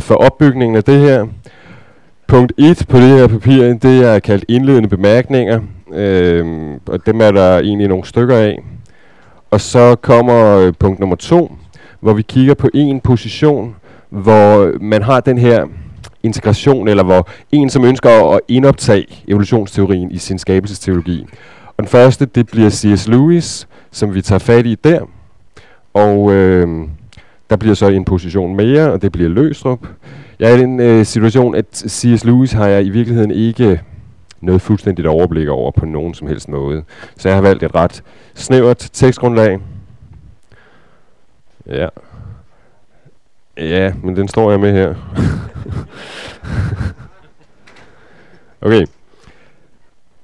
øh, for opbygningen af det her. Punkt 1 på det her papir, det er kaldt indledende bemærkninger, øh, og dem er der egentlig nogle stykker af. Og så kommer øh, punkt nummer 2, hvor vi kigger på en position, hvor man har den her integration, eller hvor en, som ønsker at indoptage evolutionsteorien i sin skabelsesteologi. Og den første, det bliver C.S. Lewis, som vi tager fat i der. Og øh, der bliver så en position mere, og det bliver Løstrup. Jeg er i den øh, situation, at C.S. Lewis har jeg i virkeligheden ikke noget fuldstændigt overblik over på nogen som helst måde. Så jeg har valgt et ret snævert tekstgrundlag. Ja. Ja, men den står jeg med her. okay.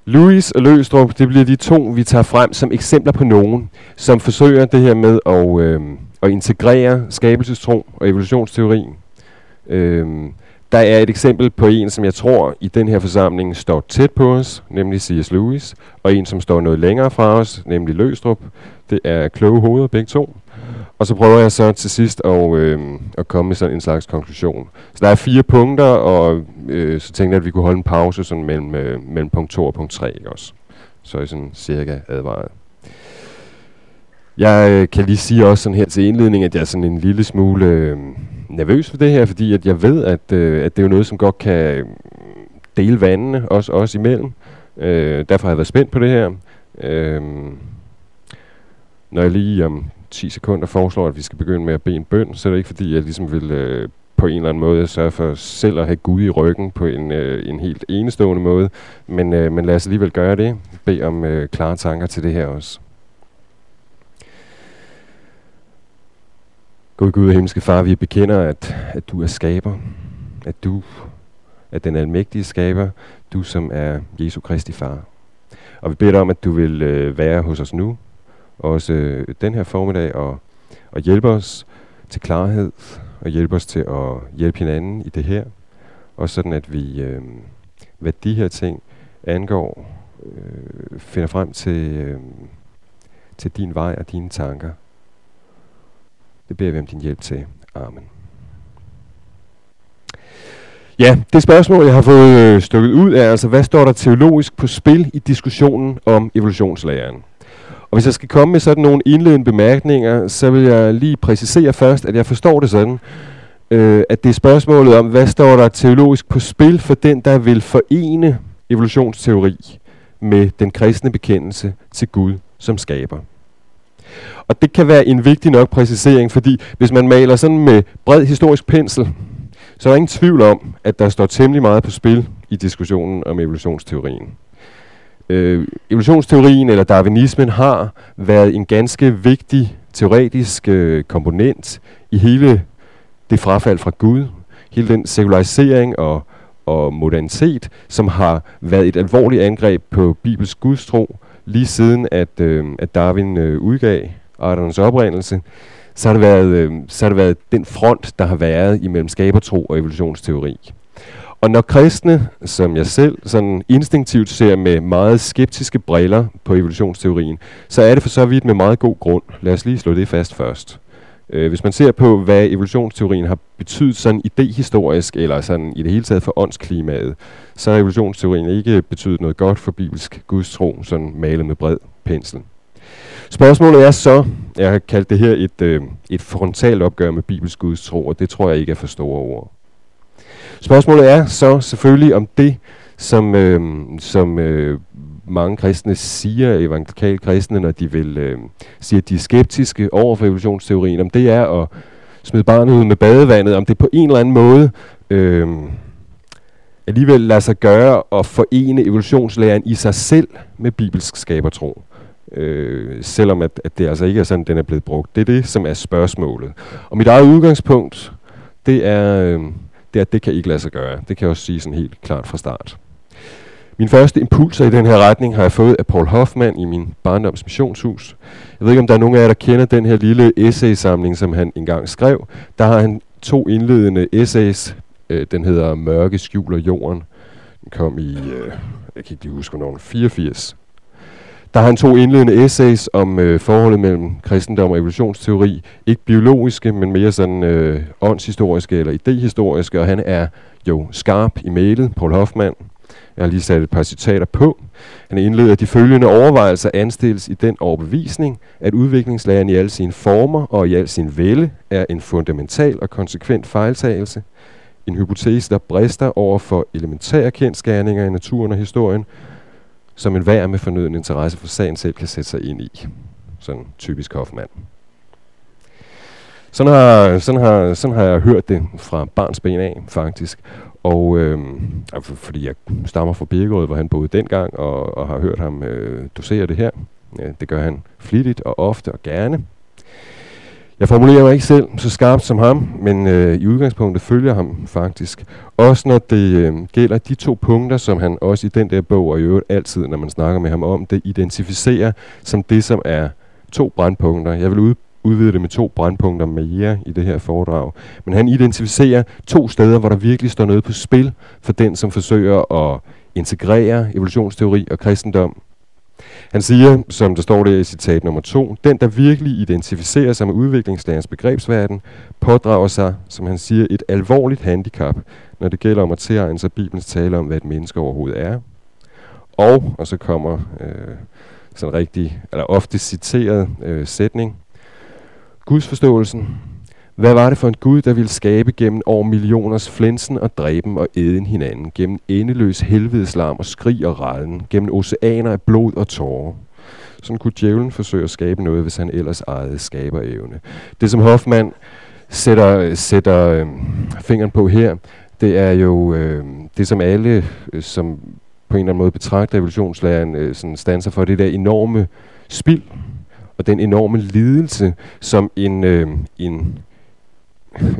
Louis og Løstrup, det bliver de to, vi tager frem som eksempler på nogen, som forsøger det her med at, øh, at integrere skabelsestro og evolutionsteori. Øhm, der er et eksempel på en, som jeg tror i den her forsamling står tæt på os, nemlig C.S. Lewis, og en, som står noget længere fra os, nemlig Løstrup. Det er kloge hoveder begge to. Og så prøver jeg så til sidst at, øh, at komme med sådan en slags konklusion. Så der er fire punkter, og øh, så tænkte jeg, at vi kunne holde en pause sådan mellem, øh, mellem punkt 2 og punkt 3 ikke også. Så er sådan cirka advaret. Jeg øh, kan lige sige også sådan her til indledning, at jeg er sådan en lille smule øh, nervøs for det her, fordi at jeg ved, at, øh, at det er jo noget, som godt kan mm, dele vandene, også, os imellem. Øh, derfor har jeg været spændt på det her. Øh, når jeg lige om 10 sekunder foreslår, at vi skal begynde med at bede en bøn, så er det ikke fordi, jeg ligesom vil øh, på en eller anden måde sørge for selv at have Gud i ryggen på en, øh, en helt enestående måde. Men, øh, men lad os alligevel gøre det. Bed om øh, klare tanker til det her også. Gud Gud og himmelske far, vi bekender, at, at du er skaber. At du er den almægtige skaber. Du som er Jesu Kristi far. Og vi beder dig om, at du vil øh, være hos os nu også øh, den her formiddag og, og hjælpe os til klarhed og hjælpe os til at hjælpe hinanden i det her. Og sådan at vi, øh, hvad de her ting angår, øh, finder frem til, øh, til din vej og dine tanker. Det beder vi om din hjælp til. Amen. Ja, det spørgsmål, jeg har fået øh, stukket ud, er altså, hvad står der teologisk på spil i diskussionen om evolutionslæren? Og hvis jeg skal komme med sådan nogle indledende bemærkninger, så vil jeg lige præcisere først, at jeg forstår det sådan, øh, at det er spørgsmålet om, hvad står der teologisk på spil for den, der vil forene evolutionsteori med den kristne bekendelse til Gud som skaber. Og det kan være en vigtig nok præcisering, fordi hvis man maler sådan med bred historisk pensel, så er der ingen tvivl om, at der står temmelig meget på spil i diskussionen om evolutionsteorien. Øh, evolutionsteorien eller darwinismen har været en ganske vigtig teoretisk øh, komponent i hele det frafald fra Gud, hele den sekularisering og, og modernitet, som har været et alvorligt angreb på Bibels gudstro, lige siden at, øh, at Darwin øh, udgav arternes oprindelse, så har, det været, øh, så har det været den front, der har været imellem skabertro og evolutionsteori. Og når kristne, som jeg selv sådan instinktivt ser med meget skeptiske briller på evolutionsteorien, så er det for så vidt med meget god grund. Lad os lige slå det fast først. Øh, hvis man ser på, hvad evolutionsteorien har betydet sådan idehistorisk, eller sådan i det hele taget for åndsklimaet, så har evolutionsteorien ikke betydet noget godt for bibelsk gudstro, sådan malet med bred pensel. Spørgsmålet er så, jeg har kaldt det her et, øh, et frontalt opgør med bibelsk gudstro, og det tror jeg ikke er for store ord. Spørgsmålet er så selvfølgelig om det, som, øh, som øh, mange kristne siger, evangelikale kristne, når de vil øh, sige, at de er skeptiske over for evolutionsteorien, om det er at smide barnet ud med badevandet, om det på en eller anden måde øh, alligevel lader sig gøre at forene evolutionslæren i sig selv med bibelsk skabertro. Øh, selvom at, at det altså ikke er sådan, den er blevet brugt. Det er det, som er spørgsmålet. Og mit eget udgangspunkt, det er... Øh, det er, at det kan ikke lade sig gøre. Det kan jeg også sige sådan helt klart fra start. Min første impulser i den her retning har jeg fået af Paul Hoffman i min barndoms missionshus. Jeg ved ikke, om der er nogen af jer, der kender den her lille essaysamling, som han engang skrev. Der har han to indledende essays. Øh, den hedder Mørke skjuler jorden. Den kom i, øh, jeg kan ikke lige huske, hvornår, 84. Der har han to indledende essays om øh, forholdet mellem kristendom og evolutionsteori. Ikke biologiske, men mere sådan øh, åndshistoriske eller idehistoriske, og han er jo skarp i mailet, Paul Hoffmann. Jeg har lige sat et par citater på. Han indleder de følgende overvejelser anstilles i den overbevisning, at udviklingslæren i alle sine former og i al sin vælde er en fundamental og konsekvent fejltagelse. En hypotese, der brister over for elementære kendskærninger i naturen og historien, som en vær med fornøden interesse for sagen selv kan sætte sig ind i. Sådan typisk Hoffmann. Sådan har, sådan, har, sådan har jeg hørt det fra barns ben af, faktisk. Og øh, fordi jeg stammer fra Birkerød, hvor han boede dengang, og, og har hørt ham øh, dosere det her. Det gør han flittigt og ofte og gerne. Jeg formulerer mig ikke selv så skarpt som ham, men øh, i udgangspunktet følger ham faktisk. Også når det øh, gælder de to punkter, som han også i den der bog, og i øvrigt altid, når man snakker med ham om det, identificerer som det, som er to brandpunkter. Jeg vil ud, udvide det med to brandpunkter mere i det her foredrag. Men han identificerer to steder, hvor der virkelig står noget på spil for den, som forsøger at integrere evolutionsteori og kristendom han siger, som der står der i citat nummer to, den, der virkelig identificerer sig med udviklingslærens begrebsverden, pådrager sig, som han siger, et alvorligt handicap, når det gælder om at tilegne sig Bibelens tale om, hvad et menneske overhovedet er. Og, og så kommer øh, sådan en rigtig, eller ofte citeret øh, sætning, Gudsforståelsen. hvad var det for en Gud, der ville skabe gennem år millioners flænsen og dræben og æden hinanden, gennem endeløs helvedeslarm og skrig og rallen, gennem oceaner af blod og tårer? Sådan kunne djævlen forsøge at skabe noget, hvis han ellers ejede skaberevne. Det som Hoffmann sætter, sætter øh, fingeren på her, det er jo øh, det, som alle, øh, som på en eller anden måde betragter evolutionslæren, øh, sådan stanser for, det der enorme spild, og den enorme lidelse, som en, øh, en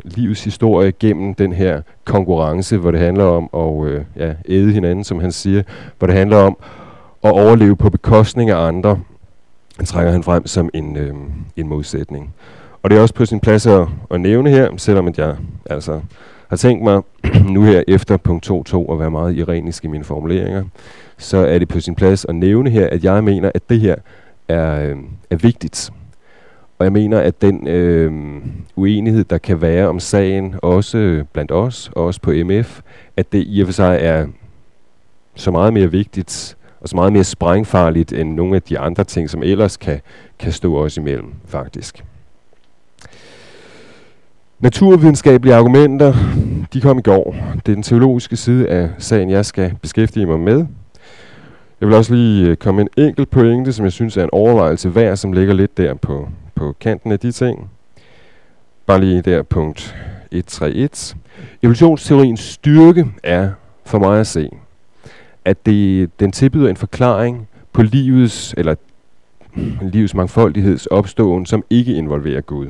livets historie gennem den her konkurrence, hvor det handler om at øh, ja, æde hinanden, som han siger, hvor det handler om at overleve på bekostning af andre, trækker han frem som en, øh, en modsætning. Og det er også på sin plads at, at nævne her, selvom at jeg altså har tænkt mig nu her efter punkt 2.2 at være meget ironisk i mine formuleringer, så er det på sin plads at nævne her, at jeg mener, at det her er, øh, er vigtigt. Og jeg mener, at den øh, uenighed, der kan være om sagen, også blandt os, og også på MF, at det i og for sig er så meget mere vigtigt, og så meget mere sprængfarligt, end nogle af de andre ting, som ellers kan, kan stå os imellem, faktisk. Naturvidenskabelige argumenter, de kom i går. Det er den teologiske side af sagen, jeg skal beskæftige mig med. Jeg vil også lige øh, komme en enkelt pointe, som jeg synes er en overvejelse værd, som ligger lidt der på, på kanten af de ting. Bare lige der punkt 131. Evolutionsteoriens styrke er for mig at se, at det, den tilbyder en forklaring på livets, eller livets mangfoldigheds opståen, som ikke involverer Gud.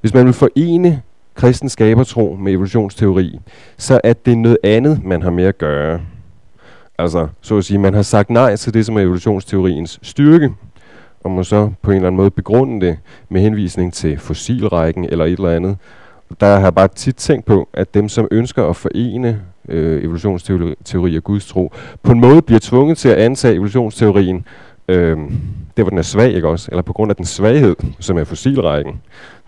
Hvis man vil forene kristen skabertro med evolutionsteori, så er det noget andet, man har med at gøre. Altså, så at sige, man har sagt nej til det, som er evolutionsteoriens styrke, og må så på en eller anden måde begrunde det med henvisning til fossilrækken eller et eller andet. Der har jeg bare tit tænkt på, at dem, som ønsker at forene øh, evolutionsteori og Guds tro, på en måde bliver tvunget til at antage evolutionsteorien, øh, det hvor den er svag, ikke også? Eller på grund af den svaghed, som er fossilrækken.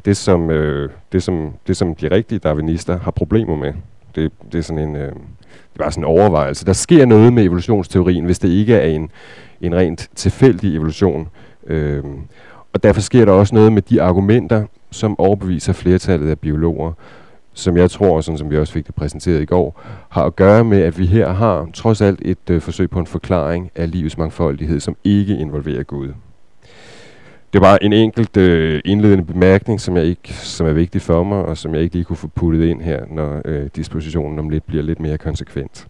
Det som, øh, det som, det som de rigtige darwinister har problemer med. Det, det er sådan en... Øh, det er bare sådan en overvejelse. Der sker noget med evolutionsteorien, hvis det ikke er en, en rent tilfældig evolution, Øh, og derfor sker der også noget med de argumenter, som overbeviser flertallet af biologer, som jeg tror, sådan som vi også fik det præsenteret i går, har at gøre med, at vi her har trods alt et øh, forsøg på en forklaring af livets mangfoldighed, som ikke involverer Gud. Det var en enkelt øh, indledende bemærkning, som jeg ikke, som er vigtig for mig, og som jeg ikke lige kunne få puttet ind her, når øh, dispositionen om lidt bliver lidt mere konsekvent.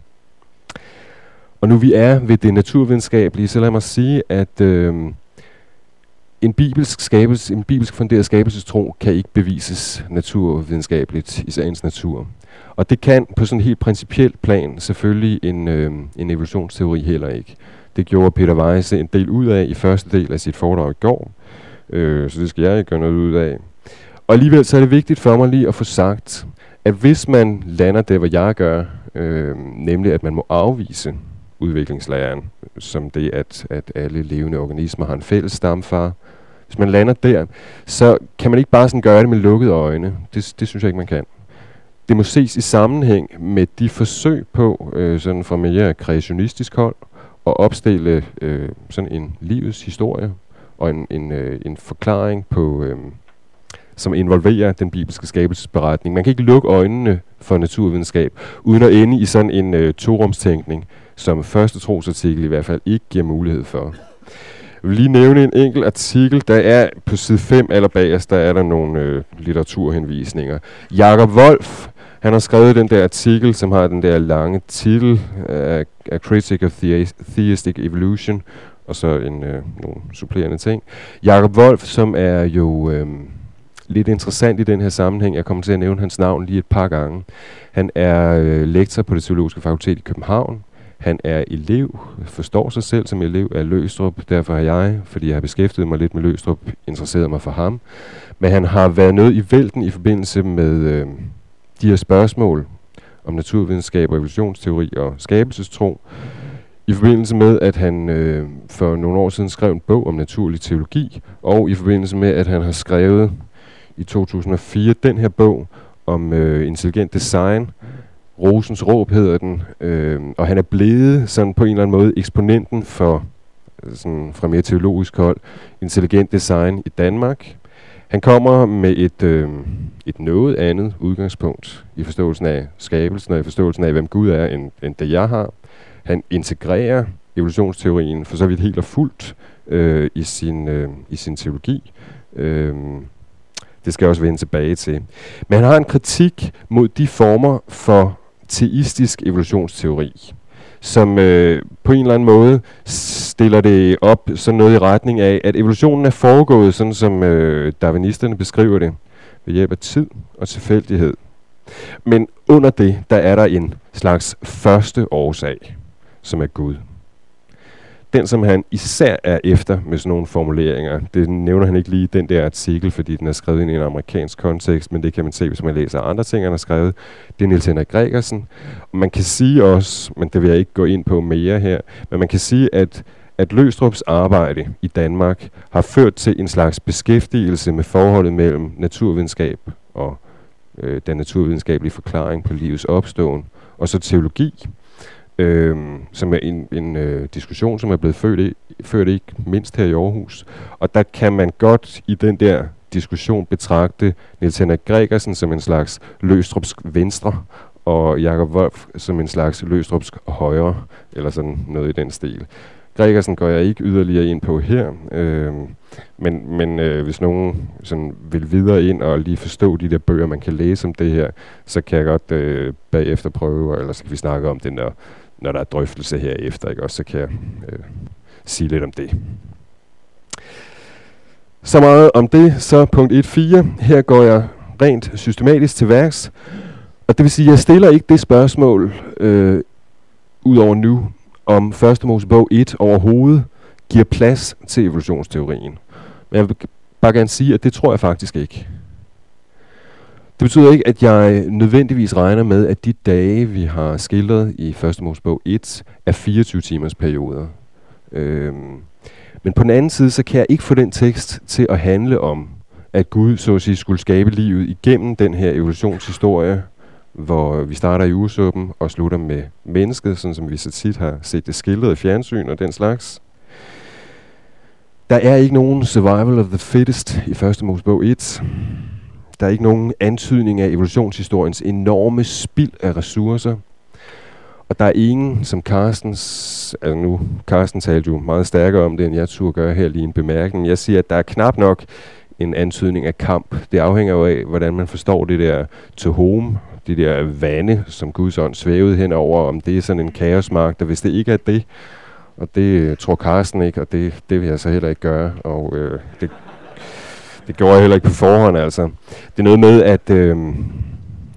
Og nu vi er ved det naturvidenskabelige, så lad mig sige, at øh, en bibelsk, skabelse, en bibelsk funderet skabelsestro kan ikke bevises naturvidenskabeligt i sagens natur. Og det kan på sådan en helt principiel plan selvfølgelig en, øh, en evolutionsteori heller ikke. Det gjorde Peter Weisse en del ud af i første del af sit foredrag i går, øh, så det skal jeg ikke gøre noget ud af. Og alligevel så er det vigtigt for mig lige at få sagt, at hvis man lander det, hvor jeg gør, øh, nemlig at man må afvise udviklingslæren, som det, at, at alle levende organismer har en fælles stamfar. Hvis man lander der, så kan man ikke bare sådan gøre det med lukkede øjne. Det, det synes jeg ikke, man kan. Det må ses i sammenhæng med de forsøg på, øh, sådan fra mere kreationistisk hold, at opstille øh, sådan en livets historie og en, en, øh, en forklaring på, øh, som involverer den bibelske skabelsesberetning. Man kan ikke lukke øjnene for naturvidenskab, uden at ende i sådan en øh, torumstænkning, som første trosartikel i hvert fald ikke giver mulighed for. Jeg vil lige nævne en enkelt artikel, der er på side 5 eller bagerst, der er der nogle øh, litteraturhenvisninger. Jakob Wolf, han har skrevet den der artikel, som har den der lange titel, uh, A Critic of Theistic Evolution, og så en, øh, nogle supplerende ting. Jakob Wolf, som er jo øh, lidt interessant i den her sammenhæng, jeg kommer til at nævne hans navn lige et par gange. Han er øh, lektor på det teologiske fakultet i København. Han er elev, forstår sig selv som elev af Løstrup, derfor har jeg, fordi jeg har beskæftiget mig lidt med Løstrup, interesseret mig for ham. Men han har været noget i vælten i forbindelse med øh, de her spørgsmål om naturvidenskab og evolutionsteori og skabelsestro, i forbindelse med, at han øh, for nogle år siden skrev en bog om naturlig teologi, og i forbindelse med, at han har skrevet i 2004 den her bog om øh, intelligent design, Rosens Råb hedder den, øh, og han er blevet sådan på en eller anden måde eksponenten for øh, sådan fra mere teologisk hold, intelligent design i Danmark. Han kommer med et, øh, et noget andet udgangspunkt i forståelsen af skabelsen og i forståelsen af, hvem Gud er, end, end det jeg har. Han integrerer evolutionsteorien for så vidt helt og fuldt øh, i, sin, øh, i sin teologi. Øh, det skal jeg også vende tilbage til. Men han har en kritik mod de former for teistisk evolutionsteori, som øh, på en eller anden måde stiller det op sådan noget i retning af, at evolutionen er foregået, sådan som øh, darwinisterne beskriver det, ved hjælp af tid og tilfældighed. Men under det, der er der en slags første årsag, som er Gud den, som han især er efter med sådan nogle formuleringer, det nævner han ikke lige den der artikel, fordi den er skrevet ind i en amerikansk kontekst, men det kan man se, hvis man læser andre ting, han har skrevet. Det er Niels Henrik Gregersen. Og man kan sige også, men det vil jeg ikke gå ind på mere her, men man kan sige, at at Løstrups arbejde i Danmark har ført til en slags beskæftigelse med forholdet mellem naturvidenskab og øh, den naturvidenskabelige forklaring på livets opståen, og så teologi, øh, som er en, en øh, diskussion, som er blevet ført, i, ført ikke mindst her i Aarhus. Og der kan man godt i den der diskussion betragte Niels Henrik Gregersen som en slags løstrupsk venstre, og Jakob Wolf som en slags løstrupsk højre, eller sådan noget i den stil. Gregersen går jeg ikke yderligere ind på her, øh, men, men øh, hvis nogen sådan vil videre ind og lige forstå de der bøger, man kan læse om det her, så kan jeg godt øh, bagefter prøve, eller så kan vi snakke om det, når, når der er drøftelse herefter, ikke? Også, så kan jeg øh, sige lidt om det. Så meget om det, så punkt 1.4. Her går jeg rent systematisk til værks. Og det vil sige, at jeg stiller ikke det spørgsmål øh, ud over nu, om første Mosebog 1 overhovedet giver plads til evolutionsteorien. Men jeg vil bare gerne sige, at det tror jeg faktisk ikke. Det betyder ikke, at jeg nødvendigvis regner med, at de dage, vi har skildret i 1. Mosebog 1, er 24 timers perioder. Øhm, men på den anden side, så kan jeg ikke få den tekst til at handle om, at Gud så at sige skulle skabe livet igennem den her evolutionshistorie, hvor vi starter i ursuppen og slutter med mennesket, sådan som vi så tit har set det skildret i fjernsyn og den slags. Der er ikke nogen survival of the fittest i 1. Mosebog 1. Der er ikke nogen antydning af evolutionshistoriens enorme spild af ressourcer. Og der er ingen, som Carstens, altså nu, Carsten talte jo meget stærkere om det, end jeg turde gøre her lige en bemærkning. Jeg siger, at der er knap nok en antydning af kamp. Det afhænger jo af, hvordan man forstår det der to home, de der vande, som Guds ånd svævede henover, om det er sådan en kaosmark, og hvis det ikke er det, og det tror Carsten ikke, og det, det vil jeg så heller ikke gøre, og øh, det det gjorde jeg heller ikke på forhånd, altså. Det er noget med, at... Øh,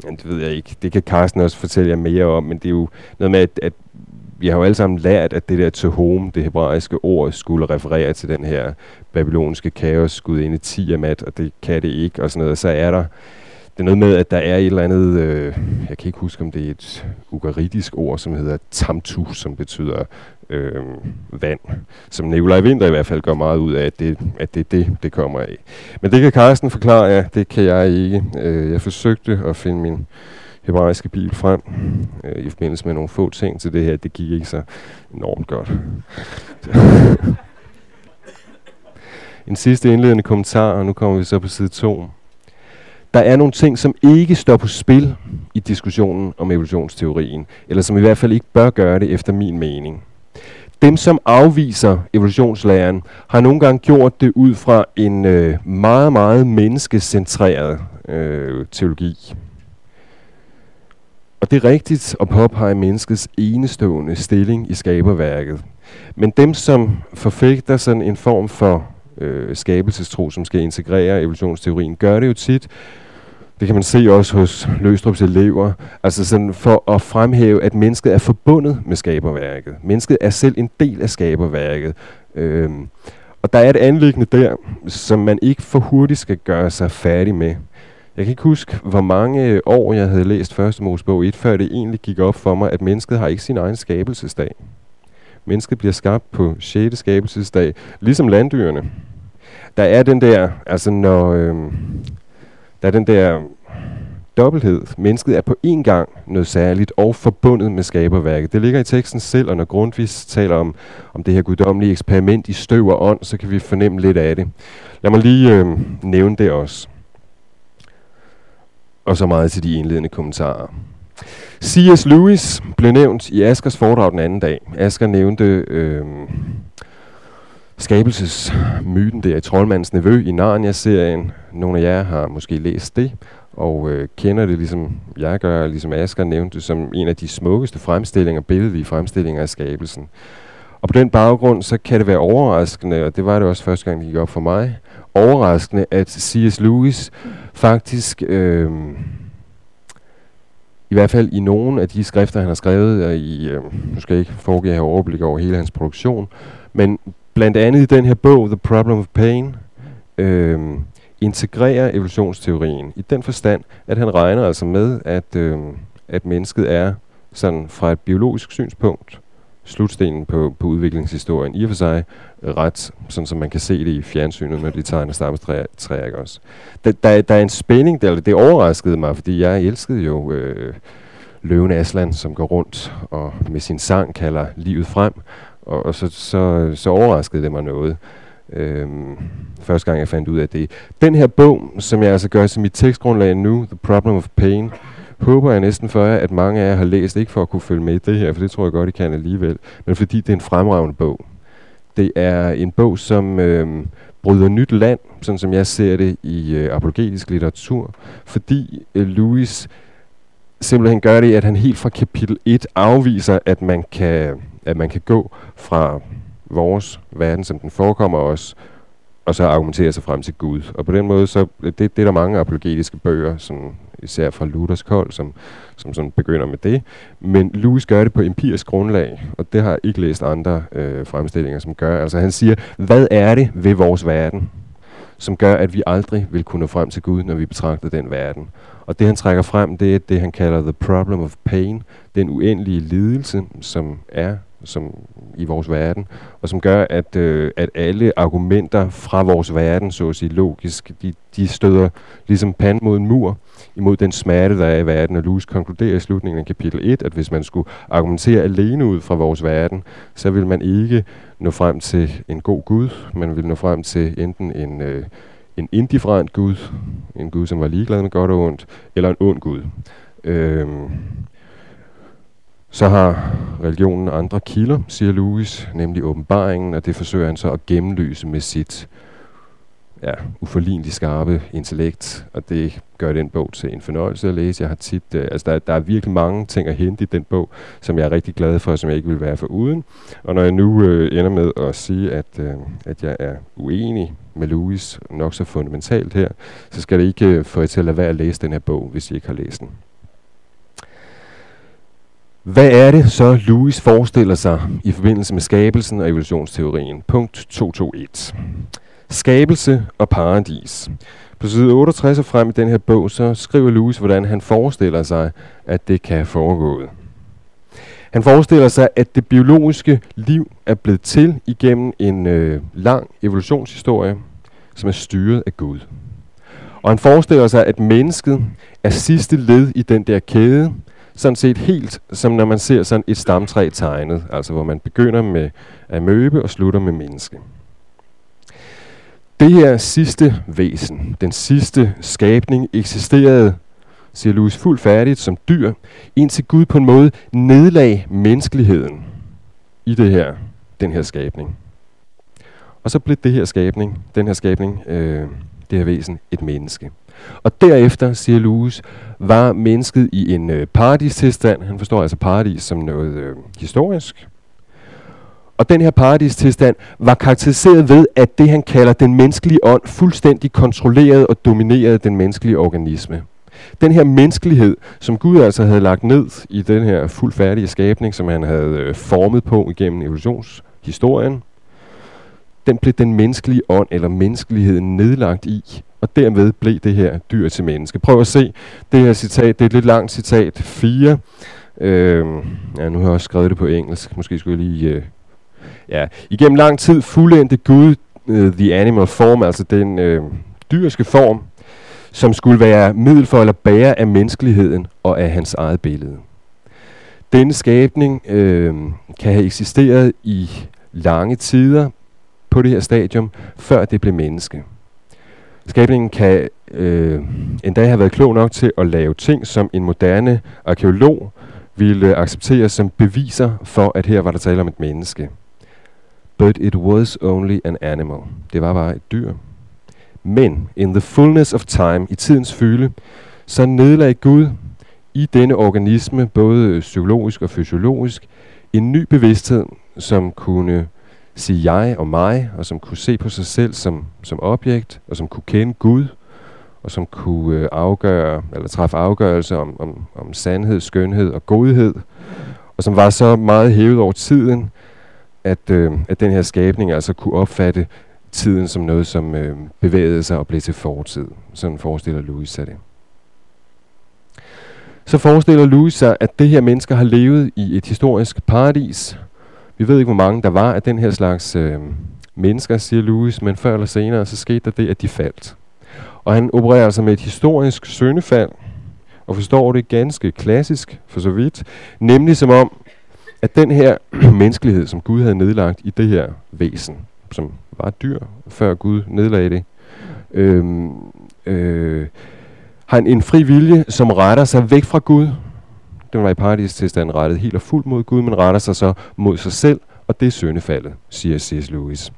det ved jeg ikke. Det kan Carsten også fortælle jer mere om, men det er jo noget med, at, at vi har jo alle sammen lært, at det der to home, det hebraiske ord, skulle referere til den her babylonske kaos, gudinde Tiamat, og det kan det ikke, og sådan noget. Så er der det er noget med, at der er et eller andet, øh, jeg kan ikke huske, om det er et ugaritisk ord, som hedder tamtu, som betyder øh, vand. Som Nikolaj Vinter i hvert fald gør meget ud af, at det, at det er det, det kommer af. Men det kan Carsten forklare, ja, det kan jeg ikke. Øh, jeg forsøgte at finde min hebraiske bibel frem øh, i forbindelse med nogle få ting til det her. Det gik ikke så enormt godt. en sidste indledende kommentar, og nu kommer vi så på side 2. Der er nogle ting, som ikke står på spil i diskussionen om evolutionsteorien, eller som i hvert fald ikke bør gøre det efter min mening. Dem, som afviser evolutionslæren, har nogle gange gjort det ud fra en øh, meget, meget menneskecentreret øh, teologi. Og det er rigtigt at påpege menneskets enestående stilling i skaberværket. Men dem, som forfægter sådan en form for øh, skabelsestro, som skal integrere evolutionsteorien, gør det jo tit, det kan man se også hos Løstrups elever, altså sådan for at fremhæve, at mennesket er forbundet med skaberværket. Mennesket er selv en del af skaberværket. Øhm, og der er et anlæggende der, som man ikke for hurtigt skal gøre sig færdig med. Jeg kan ikke huske, hvor mange år jeg havde læst første Mosebog 1, før det egentlig gik op for mig, at mennesket har ikke sin egen skabelsesdag. Mennesket bliver skabt på 6. skabelsesdag, ligesom landdyrene. Der er den der, altså når, Øhm, der er den der dobbelthed. Mennesket er på én gang noget særligt og forbundet med skaberværket. Det ligger i teksten selv, og når Grundtvig taler om, om det her guddommelige eksperiment i støv og ånd, så kan vi fornemme lidt af det. Lad mig lige øh, nævne det også og så meget til de indledende kommentarer. C.S. Lewis blev nævnt i Askers foredrag den anden dag. Asker nævnte øh, skabelsesmyten der i Troldmandens Nevø i Narnia-serien. Nogle af jer har måske læst det, og øh, kender det ligesom jeg gør, ligesom Asger nævnte som en af de smukkeste fremstillinger, billedlige fremstillinger af skabelsen. Og på den baggrund, så kan det være overraskende, og det var det også første gang, det gik op for mig, overraskende, at C.S. Lewis faktisk, øh, i hvert fald i nogle af de skrifter, han har skrevet, og i, øh, nu skal jeg ikke foregive at have overblik over hele hans produktion, men blandt andet i den her bog, The Problem of Pain, øh, integrerer evolutionsteorien i den forstand, at han regner altså med, at, øh, at mennesket er sådan fra et biologisk synspunkt slutstenen på, på udviklingshistorien. I og for sig ret, sådan som man kan se det i fjernsynet, når de tegner stammestræer, ikke også. Der, der, der er en spænding, der, det overraskede mig, fordi jeg elskede jo øh, Løven Aslan, som går rundt og med sin sang kalder livet frem, og, og så, så, så overraskede det mig noget. Øhm, første gang jeg fandt ud af det. Den her bog, som jeg altså gør til mit tekstgrundlag nu, The Problem of Pain, håber jeg næsten for jer, at mange af jer har læst, ikke for at kunne følge med i det her, for det tror jeg godt, I kan alligevel, men fordi det er en fremragende bog. Det er en bog, som øhm, bryder nyt land, sådan som jeg ser det i øh, apologetisk litteratur, fordi øh, Louis simpelthen gør det, at han helt fra kapitel 1 afviser, at man kan, at man kan gå fra vores verden, som den forekommer os, og så argumentere sig frem til Gud. Og på den måde, så det, det er der mange apologetiske bøger, som især fra Luthers kold, som, som sådan begynder med det. Men Lewis gør det på empirisk grundlag, og det har jeg ikke læst andre øh, fremstillinger, som gør. Altså han siger, hvad er det ved vores verden, som gør, at vi aldrig vil kunne nå frem til Gud, når vi betragter den verden. Og det han trækker frem, det er det, han kalder the problem of pain, den uendelige lidelse, som er som i vores verden, og som gør, at, øh, at alle argumenter fra vores verden, så at sige logisk, de, de støder ligesom pand mod en mur, imod den smerte, der er i verden. Og Lewis konkluderer i slutningen af kapitel 1, at hvis man skulle argumentere alene ud fra vores verden, så vil man ikke nå frem til en god Gud. Man vil nå frem til enten en, øh, en indifferent Gud, en Gud, som var ligeglad med godt og ondt, eller en ond Gud. Øhm, så har religionen andre kilder, siger Louis, nemlig åbenbaringen, og det forsøger han så at gennemlyse med sit ja, uforligneligt skarpe intellekt, og det gør den bog til en fornøjelse at læse. Jeg har tit, øh, altså der, der er virkelig mange ting at hente i den bog, som jeg er rigtig glad for, og som jeg ikke vil være for uden. Og når jeg nu øh, ender med at sige, at, øh, at jeg er uenig med Louis nok så fundamentalt her, så skal det ikke øh, få jer til at lade være at læse den her bog, hvis I ikke har læst den. Hvad er det så, Louis forestiller sig i forbindelse med skabelsen og evolutionsteorien? Punkt 221. Skabelse og paradis. På side 68 og frem i den her bog, så skriver Lewis, hvordan han forestiller sig, at det kan foregå. Han forestiller sig, at det biologiske liv er blevet til igennem en øh, lang evolutionshistorie, som er styret af Gud. Og han forestiller sig, at mennesket er sidste led i den der kæde, sådan set helt som når man ser sådan et stamtræ tegnet, altså hvor man begynder med amøbe og slutter med menneske. Det her sidste væsen, den sidste skabning, eksisterede, siger Louis, fuldt færdigt som dyr, indtil Gud på en måde nedlag menneskeligheden i det her, den her skabning. Og så blev det her skabning, den her skabning, øh, det her væsen, et menneske. Og derefter, siger Louis, var mennesket i en øh, paradistilstand. Han forstår altså paradis som noget øh, historisk. Og den her paradistilstand var karakteriseret ved, at det han kalder den menneskelige ånd fuldstændig kontrollerede og dominerede den menneskelige organisme. Den her menneskelighed, som Gud altså havde lagt ned i den her fuldfærdige skabning, som han havde øh, formet på igennem evolutionshistorien, den blev den menneskelige ånd eller menneskeligheden nedlagt i, og derved blev det her dyr til menneske. Prøv at se det her citat, det er et lidt langt citat, 4. Øh, ja, nu har jeg også skrevet det på engelsk, måske skulle jeg lige... Øh, ja, igennem lang tid fuldendte Gud øh, the animal form, altså den øh, dyriske form, som skulle være middel for eller bære af menneskeligheden og af hans eget billede. Denne skabning øh, kan have eksisteret i lange tider på det her stadium, før det blev menneske. Skabningen kan øh, endda have været klog nok til at lave ting, som en moderne arkeolog ville acceptere som beviser for, at her var der tale om et menneske. But it was only an animal. Det var bare et dyr. Men in the fullness of time, i tidens fylde, så nedlagde Gud i denne organisme, både psykologisk og fysiologisk, en ny bevidsthed, som kunne sige jeg og mig, og som kunne se på sig selv som, som objekt, og som kunne kende Gud, og som kunne øh, afgøre, eller træffe afgørelse om, om, om sandhed, skønhed og godhed, og som var så meget hævet over tiden, at, øh, at den her skabning altså kunne opfatte tiden som noget, som øh, bevægede sig og blev til fortid. Sådan forestiller Louis sig det. Så forestiller Louis sig, at det her mennesker har levet i et historisk paradis, vi ved ikke, hvor mange der var af den her slags øh, mennesker, siger Louis, men før eller senere, så skete der det, at de faldt. Og han opererer altså med et historisk søndefald, og forstår det ganske klassisk, for så vidt, nemlig som om, at den her menneskelighed, som Gud havde nedlagt i det her væsen, som var dyr, før Gud nedlagde det, øh, øh, har en, en fri vilje, som retter sig væk fra Gud, den var i paradistilstand rettet helt og fuldt mod Gud, men retter sig så mod sig selv, og det er søndefaldet, siger C.S. Lewis.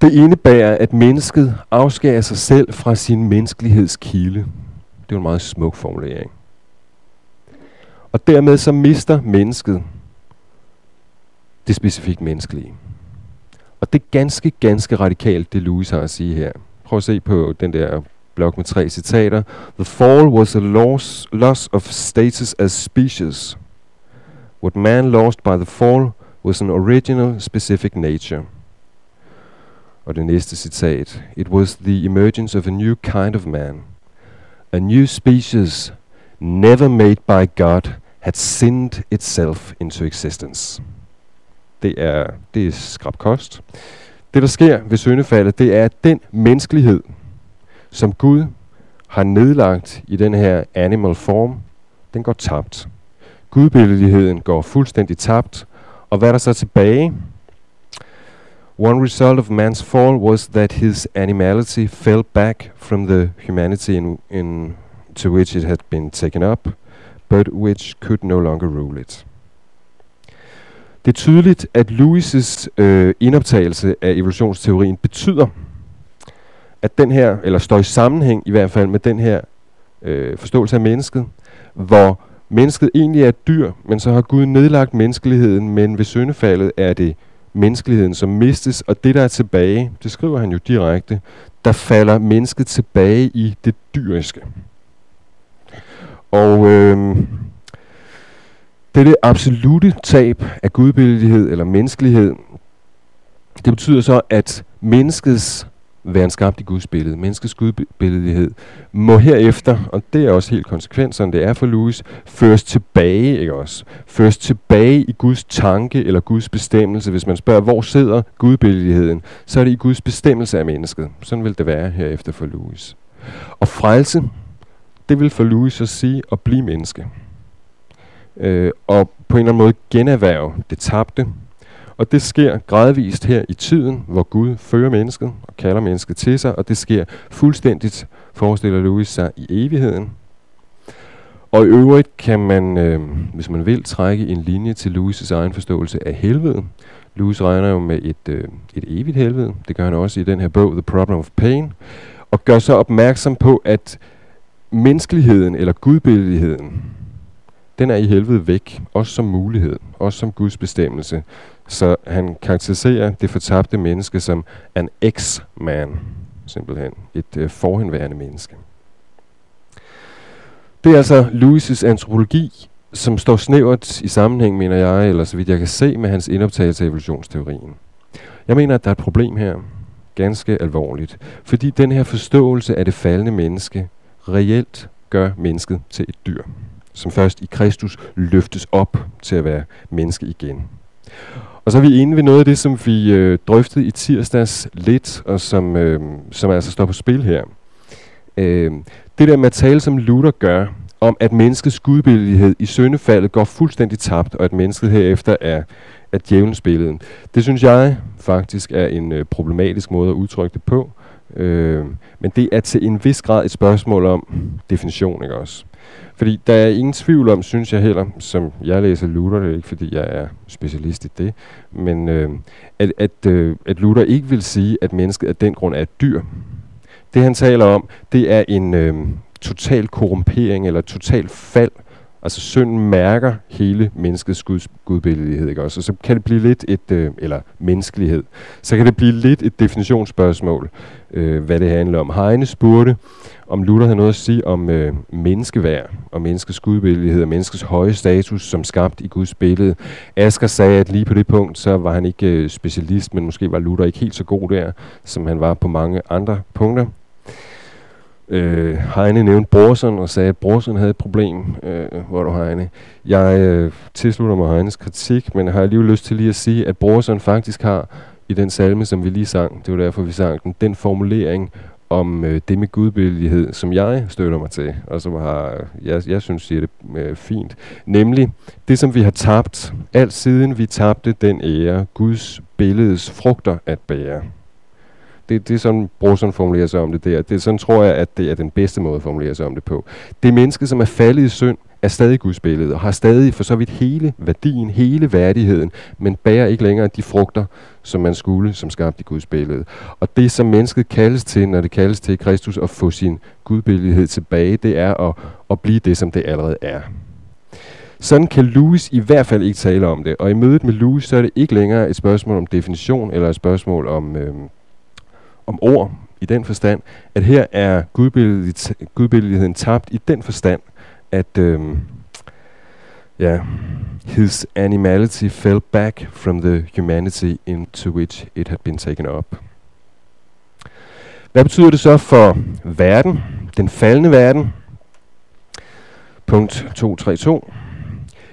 Det indebærer, at mennesket afskærer sig selv fra sin menneskelighedskilde. Det er en meget smuk formulering. Og dermed så mister mennesket det specifikt menneskelige. Og det er ganske, ganske radikalt, det Louis har at sige her. Prøv at se på den der blok med tre citater. The fall was a loss, loss of status as species. What man lost by the fall was an original specific nature. Og det næste citat. It was the emergence of a new kind of man. A new species never made by God had sinned itself into existence. Det er, det er skrab kost. Det, der sker ved syndefaldet, det er, at den menneskelighed, som Gud har nedlagt i den her animal form, den går tabt. Gudbilledligheden går fuldstændig tabt, og hvad er der så tilbage? One result of man's fall was that his animality fell back from the humanity in, in to which it had been taken up, but which could no longer rule it. Det er tydeligt, at Lewis' øh, indoptagelse af evolutionsteorien betyder, at den her, eller står i sammenhæng i hvert fald med den her øh, forståelse af mennesket, hvor mennesket egentlig er et dyr, men så har Gud nedlagt menneskeligheden, men ved syndefaldet er det menneskeligheden, som mistes, og det der er tilbage, det skriver han jo direkte, der falder mennesket tilbage i det dyriske. Og øh, det er det absolute tab af gudbillighed eller menneskelighed. Det betyder så, at menneskets være en skabt i Guds billede. Menneskets gudbilledighed må herefter, og det er også helt konsekvenserne, det er for Louis, føres tilbage, ikke også? Føres tilbage i Guds tanke eller Guds bestemmelse. Hvis man spørger, hvor sidder gudbilledligheden, så er det i Guds bestemmelse af mennesket. Sådan vil det være herefter for Louis. Og frelse, det vil for Louis så sige at blive menneske. Øh, og på en eller anden måde generhverve det tabte, og det sker gradvist her i tiden, hvor Gud fører mennesket og kalder mennesket til sig, og det sker fuldstændigt, forestiller Louis sig, i evigheden. Og i øvrigt kan man, øh, hvis man vil, trække en linje til Louis' egen forståelse af helvede. Louis regner jo med et, øh, et evigt helvede. Det gør han også i den her bog, The Problem of Pain. Og gør så opmærksom på, at menneskeligheden eller gudbilligheden, den er i helvede væk, også som mulighed, også som Guds bestemmelse. Så han karakteriserer det fortabte menneske som en ex-man, simpelthen. Et øh, forhenværende menneske. Det er altså Louis' antropologi, som står snævert i sammenhæng, mener jeg, eller så vidt jeg kan se, med hans indoptagelse af evolutionsteorien. Jeg mener, at der er et problem her, ganske alvorligt, fordi den her forståelse af det faldende menneske reelt gør mennesket til et dyr, som først i Kristus løftes op til at være menneske igen. Og så er vi inde ved noget af det, som vi øh, drøftede i tirsdags lidt, og som, øh, som altså står på spil her. Øh, det der med at tale, som Luther gør, om at menneskets gudbillighed i syndefaldet går fuldstændig tabt, og at mennesket herefter er, er djævelens billede. Det synes jeg faktisk er en øh, problematisk måde at udtrykke det på. Øh, men det er til en vis grad et spørgsmål om definition, ikke også? Fordi der er ingen tvivl om, synes jeg heller, som jeg læser Luther, det er ikke fordi jeg er specialist i det, men øh, at, at, øh, at Luther ikke vil sige, at mennesket af den grund er et dyr. Det han taler om, det er en øh, total korrumpering eller total fald Altså synden mærker hele menneskets guds, gudbillighed, ikke også? Og så kan det blive lidt et, øh, eller menneskelighed, så kan det blive lidt et definitionsspørgsmål, øh, hvad det handler om. Heine spurgte, om Luther havde noget at sige om øh, menneskeværd, og menneskets gudvillighed og menneskets høje status som skabt i Guds billede. Asger sagde, at lige på det punkt, så var han ikke øh, specialist, men måske var Luther ikke helt så god der, som han var på mange andre punkter. Øh, Heine nævnte Brorson og sagde, at Brorson havde et problem. Øh, hvor du Heine? Jeg øh, tilslutter mig Heines kritik, men har alligevel lyst til lige at sige, at Brorson faktisk har i den salme, som vi lige sang, det var derfor, vi sang den, den formulering om øh, det med gudbillighed, som jeg støtter mig til, og som har, jeg, jeg synes siger det øh, fint. Nemlig det, som vi har tabt, alt siden vi tabte den ære, Guds billedes frugter at bære det, det er sådan, Brorson formulerer sig om det der. Det, sådan tror jeg, at det er den bedste måde at formulere sig om det på. Det menneske, som er faldet i synd, er stadig Guds billede, og har stadig for så vidt hele værdien, hele værdigheden, men bærer ikke længere de frugter, som man skulle, som skabt i Guds billede. Og det, som mennesket kaldes til, når det kaldes til Kristus at få sin gudbillighed tilbage, det er at, at blive det, som det allerede er. Sådan kan Louis i hvert fald ikke tale om det, og i mødet med Louis, så er det ikke længere et spørgsmål om definition, eller et spørgsmål om, øh, om ord i den forstand, at her er gudbilligheden tabt i den forstand, at øhm, ja, his animality fell back from the humanity into which it had been taken up. Hvad betyder det så for verden, den faldende verden? Punkt 232.